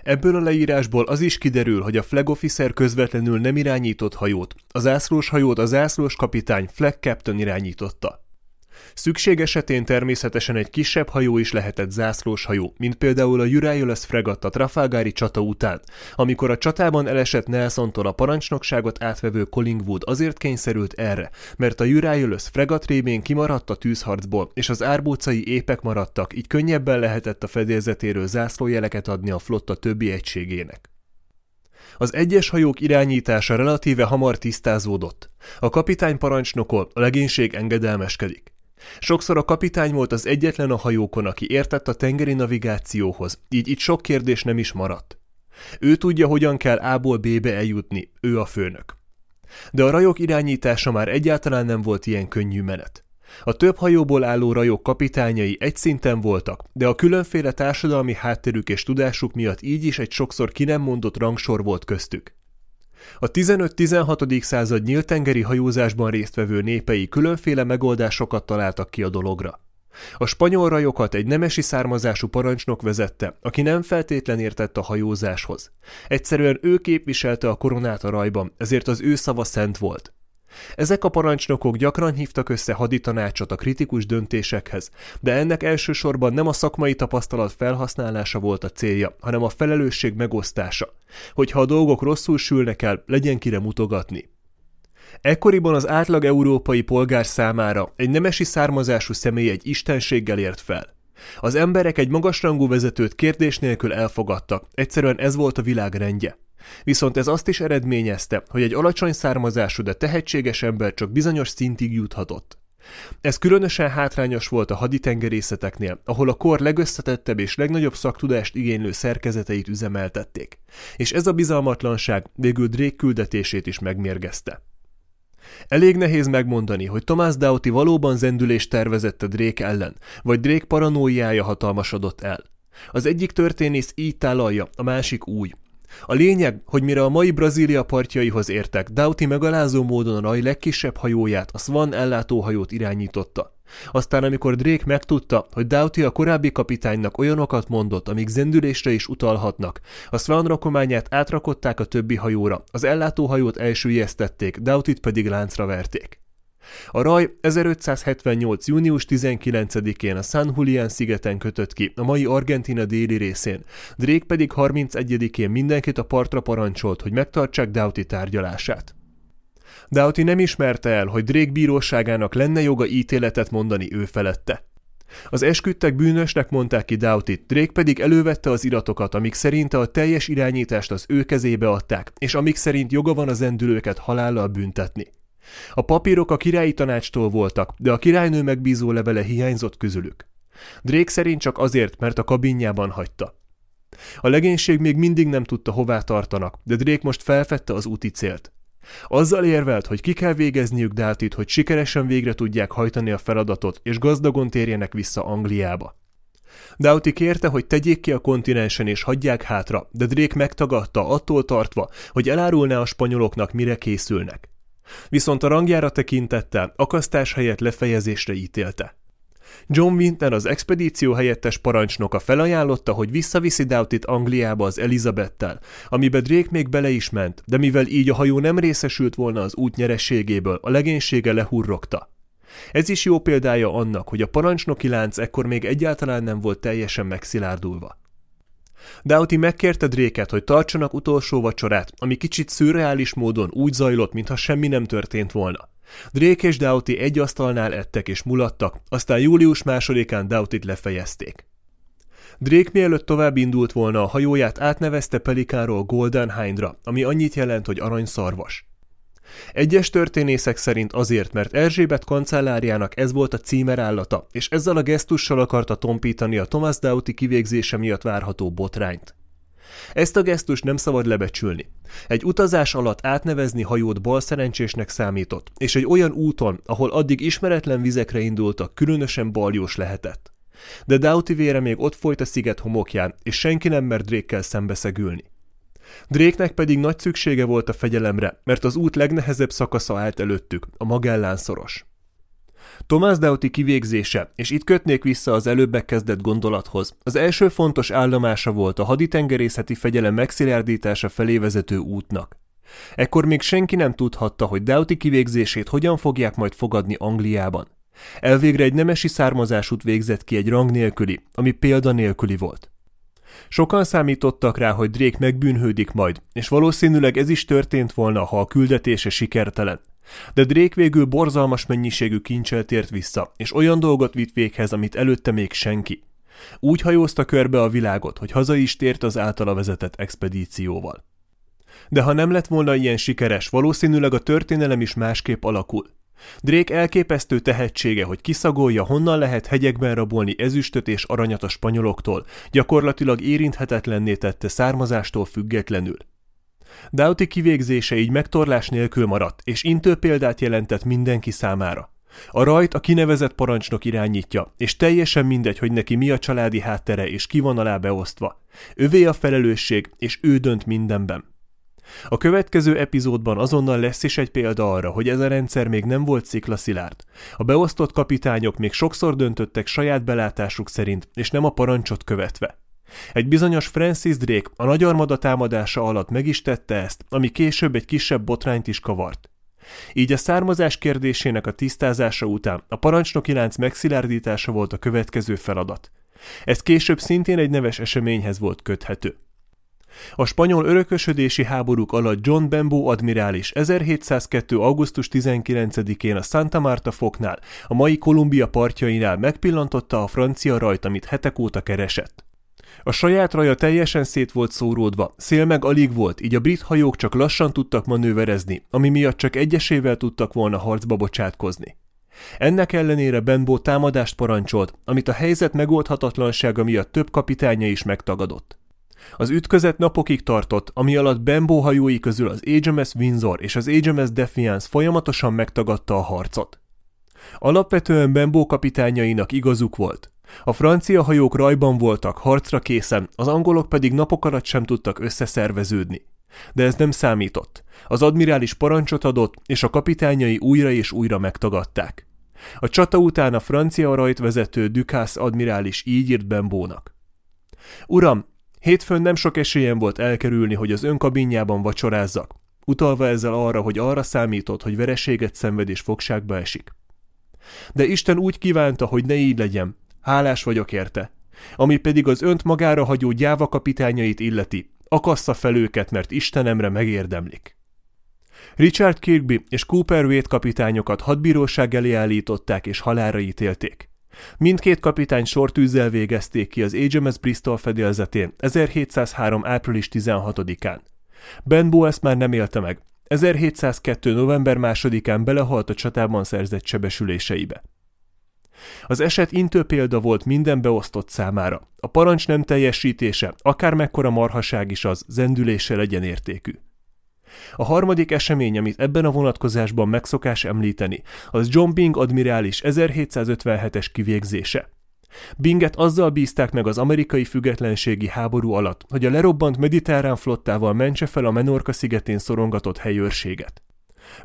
Ebből a leírásból az is kiderül, hogy a flag officer közvetlenül nem irányított hajót, az zászlós hajót a zászlós kapitány flag captain irányította. Szükség esetén természetesen egy kisebb hajó is lehetett zászlós hajó, mint például a Eurylus fregatta Trafalgári csata után, amikor a csatában elesett Nelsontól a parancsnokságot átvevő Collingwood azért kényszerült erre, mert a Eurylus fregat révén kimaradt a tűzharcból, és az árbócai épek maradtak, így könnyebben lehetett a fedélzetéről zászlójeleket adni a flotta többi egységének. Az egyes hajók irányítása relatíve hamar tisztázódott. A kapitány parancsnokol, a legénység engedelmeskedik. Sokszor a kapitány volt az egyetlen a hajókon, aki értett a tengeri navigációhoz, így itt sok kérdés nem is maradt. Ő tudja, hogyan kell A-ból B-be eljutni, ő a főnök. De a rajok irányítása már egyáltalán nem volt ilyen könnyű menet. A több hajóból álló rajok kapitányai egy szinten voltak, de a különféle társadalmi hátterük és tudásuk miatt így is egy sokszor ki nem mondott rangsor volt köztük. A 15-16. század nyíltengeri hajózásban résztvevő népei különféle megoldásokat találtak ki a dologra. A spanyol rajokat egy nemesi származású parancsnok vezette, aki nem feltétlen értett a hajózáshoz. Egyszerűen ő képviselte a koronát a rajban, ezért az ő szava szent volt. Ezek a parancsnokok gyakran hívtak össze haditanácsot a kritikus döntésekhez, de ennek elsősorban nem a szakmai tapasztalat felhasználása volt a célja, hanem a felelősség megosztása, hogyha a dolgok rosszul sülnek el, legyen kire mutogatni. Ekkoriban az átlag európai polgár számára egy nemesi származású személy egy istenséggel ért fel. Az emberek egy magasrangú vezetőt kérdés nélkül elfogadtak, egyszerűen ez volt a világ rendje. Viszont ez azt is eredményezte, hogy egy alacsony származású, de tehetséges ember csak bizonyos szintig juthatott. Ez különösen hátrányos volt a haditengerészeteknél, ahol a kor legösszetettebb és legnagyobb szaktudást igénylő szerkezeteit üzemeltették, és ez a bizalmatlanság végül Drake küldetését is megmérgezte. Elég nehéz megmondani, hogy Thomas Doughty valóban zendülést tervezett a Drake ellen, vagy Drake paranoiája hatalmasodott el. Az egyik történész így tálalja, a másik úgy. A lényeg, hogy mire a mai Brazília partjaihoz értek, Doughty megalázó módon a raj legkisebb hajóját, a Swan ellátóhajót irányította. Aztán, amikor Drake megtudta, hogy Doughty a korábbi kapitánynak olyanokat mondott, amik zendülésre is utalhatnak, a Swan rakományát átrakották a többi hajóra, az ellátóhajót elsüllyesztették, Doughty-t pedig láncra verték. A raj 1578. június 19-én a San Julián szigeten kötött ki, a mai Argentina déli részén, Drake pedig 31-én mindenkit a partra parancsolt, hogy megtartsák Doughty tárgyalását. Doughty nem ismerte el, hogy Drake bíróságának lenne joga ítéletet mondani ő felette. Az esküdtek bűnösnek mondták ki Doughty, Drake pedig elővette az iratokat, amik szerinte a teljes irányítást az ő kezébe adták, és amik szerint joga van az endülőket halállal büntetni. A papírok a királyi tanácstól voltak, de a királynő megbízó levele hiányzott közülük. Drake szerint csak azért, mert a kabinjában hagyta. A legénység még mindig nem tudta, hová tartanak, de Drake most felfedte az úti célt. Azzal érvelt, hogy ki kell végezniük Dátit, hogy sikeresen végre tudják hajtani a feladatot, és gazdagon térjenek vissza Angliába. Doughty kérte, hogy tegyék ki a kontinensen és hagyják hátra, de Drake megtagadta attól tartva, hogy elárulná a spanyoloknak, mire készülnek. Viszont a rangjára tekintettel akasztás helyett lefejezésre ítélte. John Winter, az expedíció helyettes parancsnoka felajánlotta, hogy visszaviszi Doughty-t Angliába az Elizabettel, amibe Drake még bele is ment, de mivel így a hajó nem részesült volna az út nyerességéből, a legénysége lehurrogta. Ez is jó példája annak, hogy a parancsnoki lánc ekkor még egyáltalán nem volt teljesen megszilárdulva. Doughty megkérte Dréket, hogy tartsanak utolsó vacsorát, ami kicsit szürreális módon úgy zajlott, mintha semmi nem történt volna. Drake és Doughty egy asztalnál ettek és mulattak, aztán július másodikán Doughty-t lefejezték. Drake mielőtt tovább indult volna a hajóját átnevezte Pelikánról Golden Hindra, ami annyit jelent, hogy aranyszarvas. Egyes történészek szerint azért, mert Erzsébet kancelláriának ez volt a címerállata, és ezzel a gesztussal akarta tompítani a Thomas Doughty kivégzése miatt várható botrányt. Ezt a gesztust nem szabad lebecsülni. Egy utazás alatt átnevezni hajót balszerencsésnek számított, és egy olyan úton, ahol addig ismeretlen vizekre indultak, különösen baljós lehetett. De Doughty vére még ott folyt a sziget homokján, és senki nem mert Drake-kel szembeszegülni. Dréknek pedig nagy szüksége volt a fegyelemre, mert az út legnehezebb szakasza állt előttük, a Magellán szoros. Thomas Doughty kivégzése, és itt kötnék vissza az előbbek kezdett gondolathoz, az első fontos állomása volt a haditengerészeti fegyelem megszilárdítása felé vezető útnak. Ekkor még senki nem tudhatta, hogy Doughty kivégzését hogyan fogják majd fogadni Angliában. Elvégre egy nemesi származásút végzett ki egy rang nélküli, ami példa nélküli volt. Sokan számítottak rá, hogy Drake megbűnhődik majd, és valószínűleg ez is történt volna, ha a küldetése sikertelen. De Drake végül borzalmas mennyiségű kincsel tért vissza, és olyan dolgot vitt véghez, amit előtte még senki. Úgy hajózta körbe a világot, hogy haza is tért az általa vezetett expedícióval. De ha nem lett volna ilyen sikeres, valószínűleg a történelem is másképp alakul. Drake elképesztő tehetsége, hogy kiszagolja, honnan lehet hegyekben rabolni ezüstöt és aranyat a spanyoloktól, gyakorlatilag érinthetetlenné tette származástól függetlenül. Doughty kivégzése így megtorlás nélkül maradt, és intő példát jelentett mindenki számára. A rajt a kinevezett parancsnok irányítja, és teljesen mindegy, hogy neki mi a családi háttere és ki van alá beosztva. Övé a felelősség, és ő dönt mindenben. A következő epizódban azonnal lesz is egy példa arra, hogy ez a rendszer még nem volt sziklaszilárd. A beosztott kapitányok még sokszor döntöttek saját belátásuk szerint, és nem a parancsot követve. Egy bizonyos Francis Drake a nagy armada támadása alatt meg is tette ezt, ami később egy kisebb botrányt is kavart. Így a származás kérdésének a tisztázása után a parancsnoki lánc megszilárdítása volt a következő feladat. Ez később szintén egy neves eseményhez volt köthető. A spanyol örökösödési háborúk alatt John Bembo admirális 1702. augusztus 19-én a Santa Marta foknál, a mai Kolumbia partjainál megpillantotta a francia rajt, amit hetek óta keresett. A saját raja teljesen szét volt szóródva, szél meg alig volt, így a brit hajók csak lassan tudtak manőverezni, ami miatt csak egyesével tudtak volna harcba bocsátkozni. Ennek ellenére Benbow támadást parancsolt, amit a helyzet megoldhatatlansága miatt több kapitánya is megtagadott. Az ütközet napokig tartott, ami alatt Bembo hajói közül az HMS Windsor és az HMS Defiance folyamatosan megtagadta a harcot. Alapvetően Bembo kapitányainak igazuk volt. A francia hajók rajban voltak, harcra készen, az angolok pedig napok alatt sem tudtak összeszerveződni. De ez nem számított. Az admirális parancsot adott, és a kapitányai újra és újra megtagadták. A csata után a francia rajtvezető Ducasse admirális így írt Bembónak. Uram, Hétfőn nem sok esélyem volt elkerülni, hogy az önkabinjában vacsorázzak, utalva ezzel arra, hogy arra számított, hogy vereséget szenved és fogságba esik. De Isten úgy kívánta, hogy ne így legyen. Hálás vagyok érte. Ami pedig az önt magára hagyó gyáva kapitányait illeti, akassza fel őket, mert Istenemre megérdemlik. Richard Kirkby és Cooper Wade kapitányokat hadbíróság elé állították és halára ítélték. Mindkét kapitány sortűzzel végezték ki az HMS Bristol fedélzetén 1703. április 16-án. Benbow ezt már nem élte meg. 1702. november 2-án belehalt a csatában szerzett sebesüléseibe. Az eset intő példa volt minden beosztott számára. A parancs nem teljesítése, akár mekkora marhaság is az, zendüléssel egyenértékű. A harmadik esemény, amit ebben a vonatkozásban megszokás említeni, az John Bing admirális 1757-es kivégzése. Binget azzal bízták meg az amerikai függetlenségi háború alatt, hogy a lerobbant mediterrán flottával mentse fel a Menorca szigetén szorongatott helyőrséget.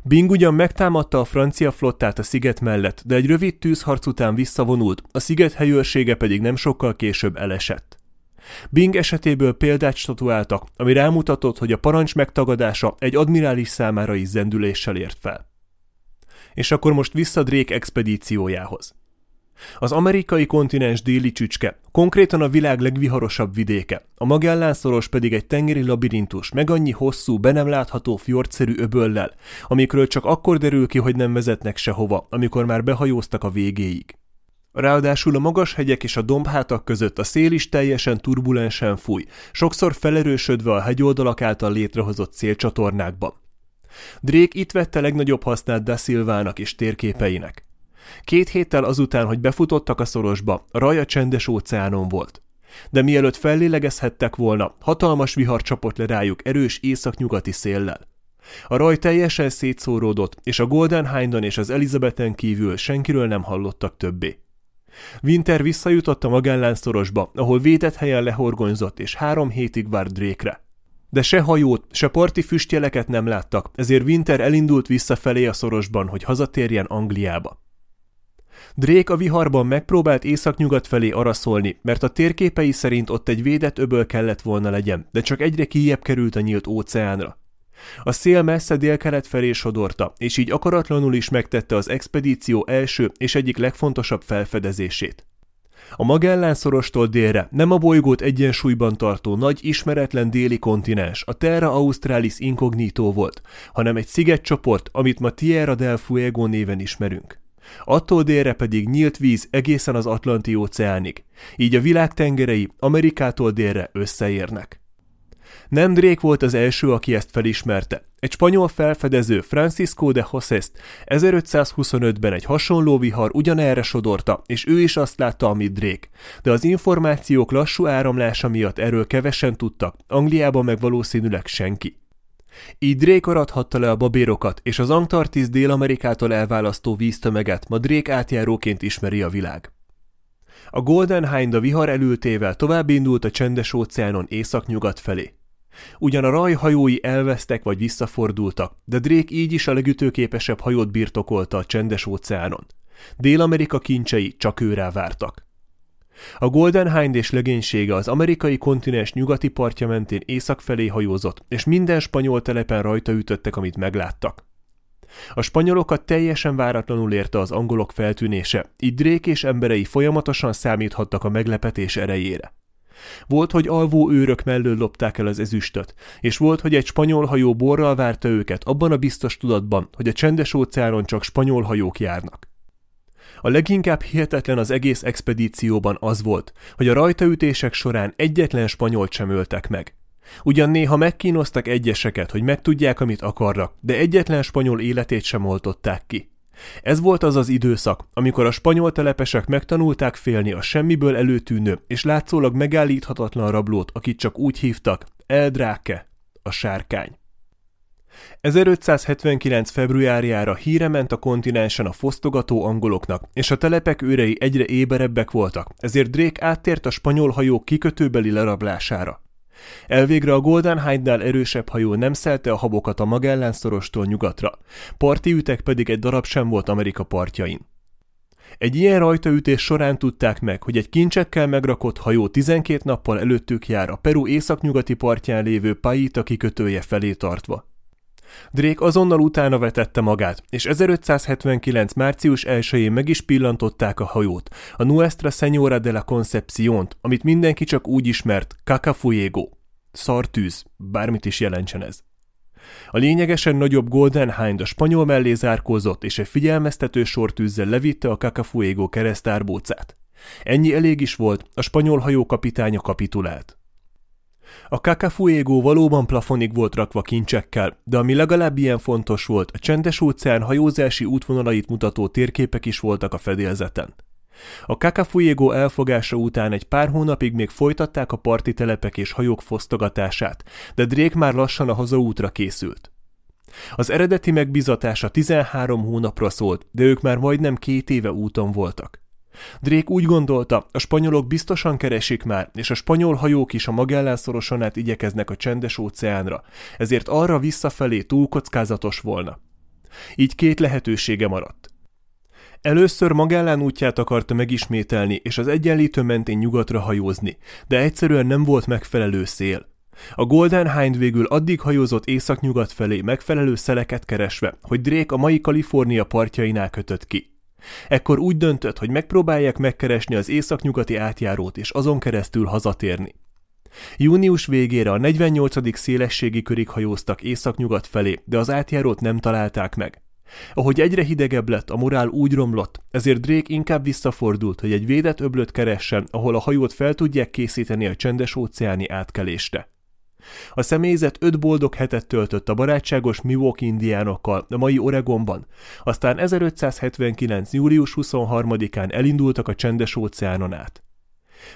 Bing ugyan megtámadta a francia flottát a sziget mellett, de egy rövid tűzharc után visszavonult, a sziget helyőrsége pedig nem sokkal később elesett. Bing esetéből példát statuáltak, ami rámutatott, hogy a parancs megtagadása egy admirális számára is zendüléssel ért fel. És akkor most vissza Drake expedíciójához. Az amerikai kontinens déli csücske, konkrétan a világ legviharosabb vidéke, a Magellán-szoros pedig egy tengeri labirintus, meg annyi hosszú, be nem látható fjordszerű öböllel, amikről csak akkor derül ki, hogy nem vezetnek sehova, amikor már behajóztak a végéig. Ráadásul a magas hegyek és a dombhátak között a szél is teljesen turbulensen fúj, sokszor felerősödve a hegyoldalak által létrehozott szélcsatornákban. Drake itt vette legnagyobb hasznát Da Silvának és térképeinek. Két héttel azután, hogy befutottak a szorosba, a raj csendes óceánon volt. De mielőtt fellélegezhettek volna, hatalmas vihar csapott le rájuk erős északnyugati széllel. A raj teljesen szétszóródott, és a Golden Hindon és az Elizabethen kívül senkiről nem hallottak többé. Winter visszajutott a Magellán-szorosba, ahol védett helyen lehorgonyzott, és három hétig várt Drake-re. De se hajót, se parti füstjeleket nem láttak, ezért Winter elindult visszafelé a szorosban, hogy hazatérjen Angliába. Drake a viharban megpróbált északnyugat felé araszolni, mert a térképei szerint ott egy védett öböl kellett volna legyen, de csak egyre kijebb került a nyílt óceánra. A szél messze délkelet felé sodorta, és így akaratlanul is megtette az expedíció első és egyik legfontosabb felfedezését. A Magellán szorostól délre nem a bolygót egyensúlyban tartó nagy ismeretlen déli kontinens, a Terra Australis Incognito volt, hanem egy szigetcsoport, amit ma Tierra del Fuego néven ismerünk. Attól délre pedig nyílt víz egészen az Atlanti óceánig, így a világ tengerei Amerikától délre összeérnek. Nem Drake volt az első, aki ezt felismerte. Egy spanyol felfedező Francisco de José 1525-ben egy hasonló vihar ugyanerre sodorta, és ő is azt látta, amit Drake. De az információk lassú áramlása miatt erről kevesen tudtak, Angliában meg valószínűleg senki. Így Drake arathatta le a babérokat, és az Antarktisz Dél-Amerikától elválasztó víztömeget ma Drake átjáróként ismeri a világ. A Golden Hind a vihar elültével tovább indult a csendes óceánon észak-nyugat felé. Ugyan a rajhajói elvesztek vagy visszafordultak, de Drake így is a legütőképesebb hajót birtokolta a csendes óceánon. Dél-Amerika kincsei csak őrá vártak. A Golden Hind és legénysége az amerikai kontinens nyugati partja mentén észak felé hajózott, és minden spanyol telepen rajta ütöttek, amit megláttak. A spanyolokat teljesen váratlanul érte az angolok feltűnése, így Drake és emberei folyamatosan számíthattak a meglepetés erejére. Volt, hogy alvó őrök mellől lopták el az ezüstöt, és volt, hogy egy spanyol hajó borral várta őket abban a biztos tudatban, hogy a csendes óceánon csak spanyol hajók járnak. A leginkább hihetetlen az egész expedícióban az volt, hogy a rajtaütések során egyetlen spanyolt sem öltek meg. Ugyan néha megkínoztak egyeseket, hogy megtudják, amit akarnak, de egyetlen spanyol életét sem oltották ki. Ez volt az az időszak, amikor a spanyol telepesek megtanulták félni a semmiből előtűnő és látszólag megállíthatatlan rablót, akit csak úgy hívtak, El Drake, a sárkány. 1579. februárjára híre ment a kontinensen a fosztogató angoloknak, és a telepek őrei egyre éberebbek voltak, ezért Drake áttért a spanyol hajók kikötőbeli lerablására. Elvégre a Golden High-nál erősebb hajó nem szelte a habokat a Magellán szorostól nyugatra, parti ütek pedig egy darab sem volt Amerika partjain. Egy ilyen rajtaütés során tudták meg, hogy egy kincsekkel megrakott hajó 12 nappal előttük jár a Peru északnyugati partján lévő Paita kikötője felé tartva. Drake azonnal utána vetette magát, és 1579. március 1-én meg is pillantották a hajót, a Nuestra Señora de la concepción amit mindenki csak úgy ismert, Cacafuego, szartűz, bármit is jelentsen ez. A lényegesen nagyobb Golden Hind a spanyol mellé zárkózott, és egy figyelmeztető sortűzzel levitte a Cacafuego keresztárbócát. Ennyi elég is volt, a spanyol hajó kapitánya kapitulált. A Cacafuego valóban plafonig volt rakva kincsekkel, de ami legalább ilyen fontos volt, a csendes óceán hajózási útvonalait mutató térképek is voltak a fedélzeten. A Cacafuego elfogása után egy pár hónapig még folytatták a parti telepek és hajók fosztogatását, de Drake már lassan a hazaútra készült. Az eredeti megbizatása 13 hónapra szólt, de ők már majdnem két éve úton voltak. Drake úgy gondolta, a spanyolok biztosan keresik már, és a spanyol hajók is a Magellán szoroson át igyekeznek a csendes óceánra, ezért arra visszafelé túl kockázatos volna. Így két lehetősége maradt. Először Magellán útját akarta megismételni, és az egyenlítő mentén nyugatra hajózni, de egyszerűen nem volt megfelelő szél. A Golden Hind végül addig hajózott északnyugat felé megfelelő szeleket keresve, hogy Drake a mai Kalifornia partjainál kötött ki. Ekkor úgy döntött, hogy megpróbálják megkeresni az északnyugati átjárót és azon keresztül hazatérni. Június végére a 48. szélességi körig hajóztak északnyugat felé, de az átjárót nem találták meg. Ahogy egyre hidegebb lett, a morál úgy romlott, ezért Drake inkább visszafordult, hogy egy védett öblöt keressen, ahol a hajót fel tudják készíteni a csendes óceáni átkelésre. A személyzet öt boldog hetet töltött a barátságos Milwaukee indiánokkal a mai Oregonban, aztán 1579. július 23-án elindultak a csendes óceánon át.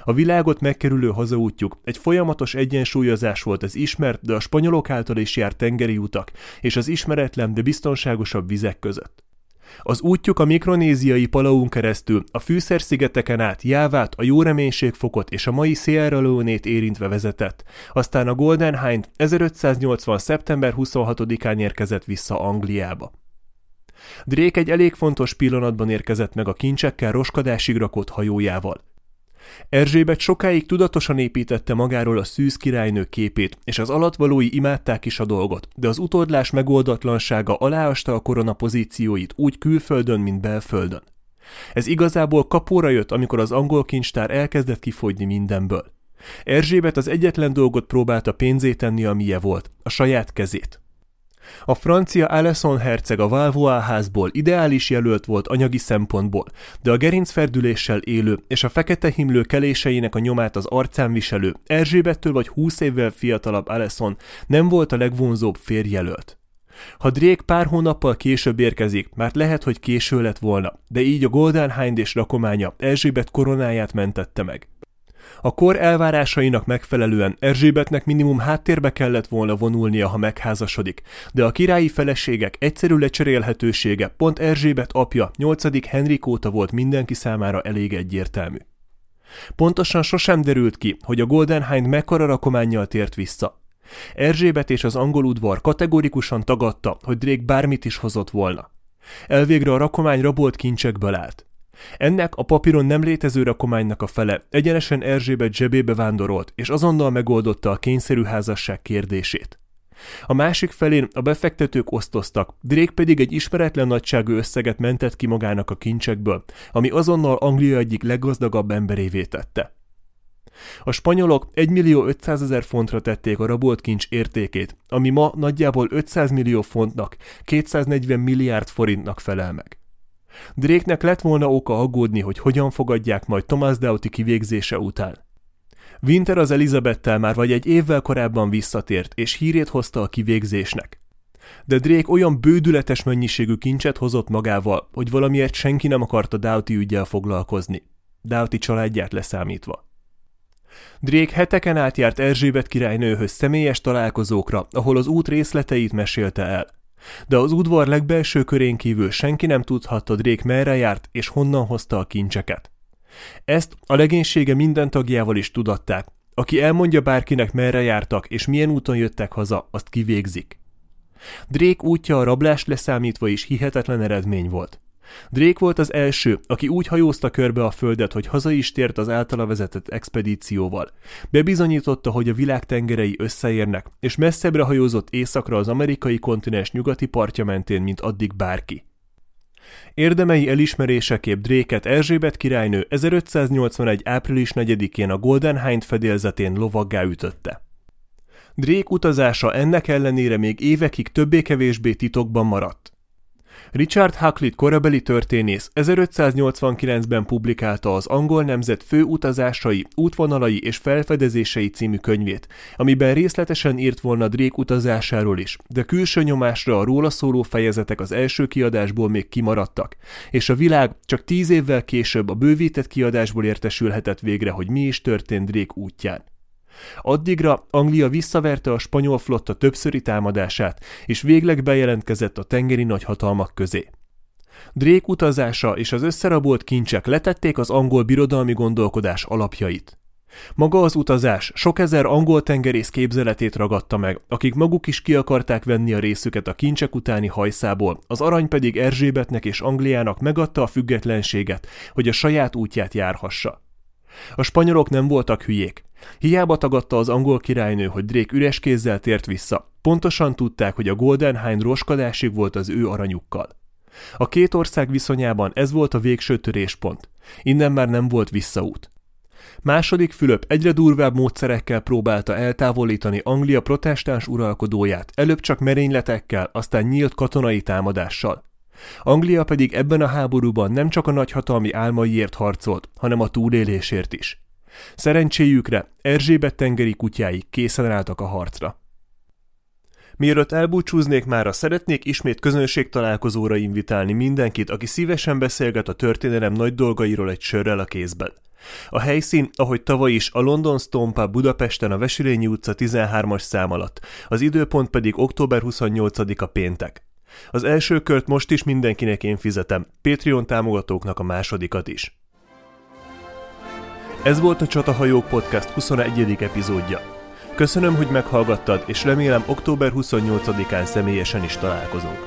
A világot megkerülő hazaútjuk egy folyamatos egyensúlyozás volt az ismert, de a spanyolok által is járt tengeri utak és az ismeretlen, de biztonságosabb vizek között. Az útjuk a mikronéziai palaun keresztül, a fűszerszigeteken át Jávát, a jó reménységfokot és a mai Sierra Leone-t érintve vezetett, aztán a Golden Hind 1580. szeptember 26-án érkezett vissza Angliába. Drake egy elég fontos pillanatban érkezett meg a kincsekkel roskadásig rakott hajójával. Erzsébet sokáig tudatosan építette magáról a szűz királynő képét, és az alatvalói imádták is a dolgot, de az utódlás megoldatlansága aláasta a korona pozícióit úgy külföldön, mint belföldön. Ez igazából kapóra jött, amikor az angol kincstár elkezdett kifogyni mindenből. Erzsébet az egyetlen dolgot próbálta pénzé tenni, amilyen volt, a saját kezét. A francia Alesson herceg a Valois házból ideális jelölt volt anyagi szempontból, de a gerincferdüléssel élő és a fekete himlő keléseinek a nyomát az arcán viselő, Erzsébettől vagy húsz évvel fiatalabb Alesson nem volt a legvonzóbb férjelölt. Ha Drake pár hónappal később érkezik, már lehet, hogy késő lett volna, de így a Golden Hind és rakománya Erzsébet koronáját mentette meg. A kor elvárásainak megfelelően Erzsébetnek minimum háttérbe kellett volna vonulnia, ha megházasodik, de a királyi feleségek egyszerű lecserélhetősége pont Erzsébet apja, 8. Henrik óta volt mindenki számára elég egyértelmű. Pontosan sosem derült ki, hogy a Golden Hind mekkora rakományjal tért vissza. Erzsébet és az angol udvar kategorikusan tagadta, hogy Drake bármit is hozott volna. Elvégre a rakomány rabolt kincsekből állt. Ennek a papíron nem létező rakománynak a fele egyenesen Erzsébet zsebébe vándorolt, és azonnal megoldotta a kényszerű házasság kérdését. A másik felén a befektetők osztoztak, Drake pedig egy ismeretlen nagyságú összeget mentett ki magának a kincsekből, ami azonnal Anglia egyik leggazdagabb emberévé tette. A spanyolok 1 millió 500 ezer fontra tették a rabolt kincs értékét, ami ma nagyjából 500 millió fontnak, 240 milliárd forintnak felel meg. Drake-nek lett volna oka aggódni, hogy hogyan fogadják majd Thomas Doughty kivégzése után. Winter az Elizabettel már vagy egy évvel korábban visszatért, és hírét hozta a kivégzésnek. De Drake olyan bődületes mennyiségű kincset hozott magával, hogy valamiért senki nem akarta Doughty ügyel foglalkozni. Doughty családját leszámítva. Drake heteken át járt Erzsébet királynőhöz személyes találkozókra, ahol az út részleteit mesélte el – de az udvar legbelső körén kívül senki nem tudhatta Drake merre járt és honnan hozta a kincseket. Ezt a legénysége minden tagjával is tudatták. Aki elmondja bárkinek merre jártak és milyen úton jöttek haza, azt kivégzik. Drake útja a rablást leszámítva is hihetetlen eredmény volt. Drake volt az első, aki úgy hajózta körbe a földet, hogy haza is tért az általa vezetett expedícióval. Bebizonyította, hogy a világ tengerei összeérnek, és messzebbre hajózott északra az amerikai kontinens nyugati partja mentén, mint addig bárki. Érdemei elismeréseképp Dréket Erzsébet királynő 1581. április 4-én a Golden Hind fedélzetén lovaggá ütötte. Drake utazása ennek ellenére még évekig többé-kevésbé titokban maradt. Richard Hakluyt korabeli történész 1589-ben publikálta az angol nemzet fő utazásai, útvonalai és felfedezései című könyvét, amiben részletesen írt volna Drake utazásáról is, de külső nyomásra a róla szóló fejezetek az első kiadásból még kimaradtak, és a világ csak tíz évvel később a bővített kiadásból értesülhetett végre, hogy mi is történt Drake útján. Addigra Anglia visszaverte a spanyol flotta többszöri támadását, és végleg bejelentkezett a tengeri nagyhatalmak közé. Drake utazása és az összerabolt kincsek letették az angol birodalmi gondolkodás alapjait. Maga az utazás sok ezer angol tengerész képzeletét ragadta meg, akik maguk is ki akarták venni a részüket a kincsek utáni hajszából, az arany pedig Erzsébetnek és Angliának megadta a függetlenséget, hogy a saját útját járhassa. A spanyolok nem voltak hülyék. Hiába tagadta az angol királynő, hogy Drake üres kézzel tért vissza. Pontosan tudták, hogy a Golden Hind roskadásig volt az ő aranyukkal. A két ország viszonyában ez volt a végső töréspont. Innen már nem volt visszaút. Második Fülöp egyre durvább módszerekkel próbálta eltávolítani Anglia protestáns uralkodóját, előbb csak merényletekkel, aztán nyílt katonai támadással. Anglia pedig ebben a háborúban nem csak a nagyhatalmi álmaiért harcolt, hanem a túlélésért is. Szerencséjükre Erzsébet tengeri kutyái készen álltak a harcra. Mielőtt elbúcsúznék mára, szeretnék ismét közönség találkozóra invitálni mindenkit, aki szívesen beszélget a történelem nagy dolgairól egy sörrel a kézben. A helyszín, ahogy tavaly is, a London Stone Pub Budapesten a Veselényi utca 13-as szám alatt, az időpont pedig október 28-a péntek. Az első kört most is mindenkinek én fizetem, Patreon támogatóknak a másodikat is. Ez volt a Csatahajók Podcast 21. epizódja. Köszönöm, hogy meghallgattad, és remélem október 28-án személyesen is találkozunk.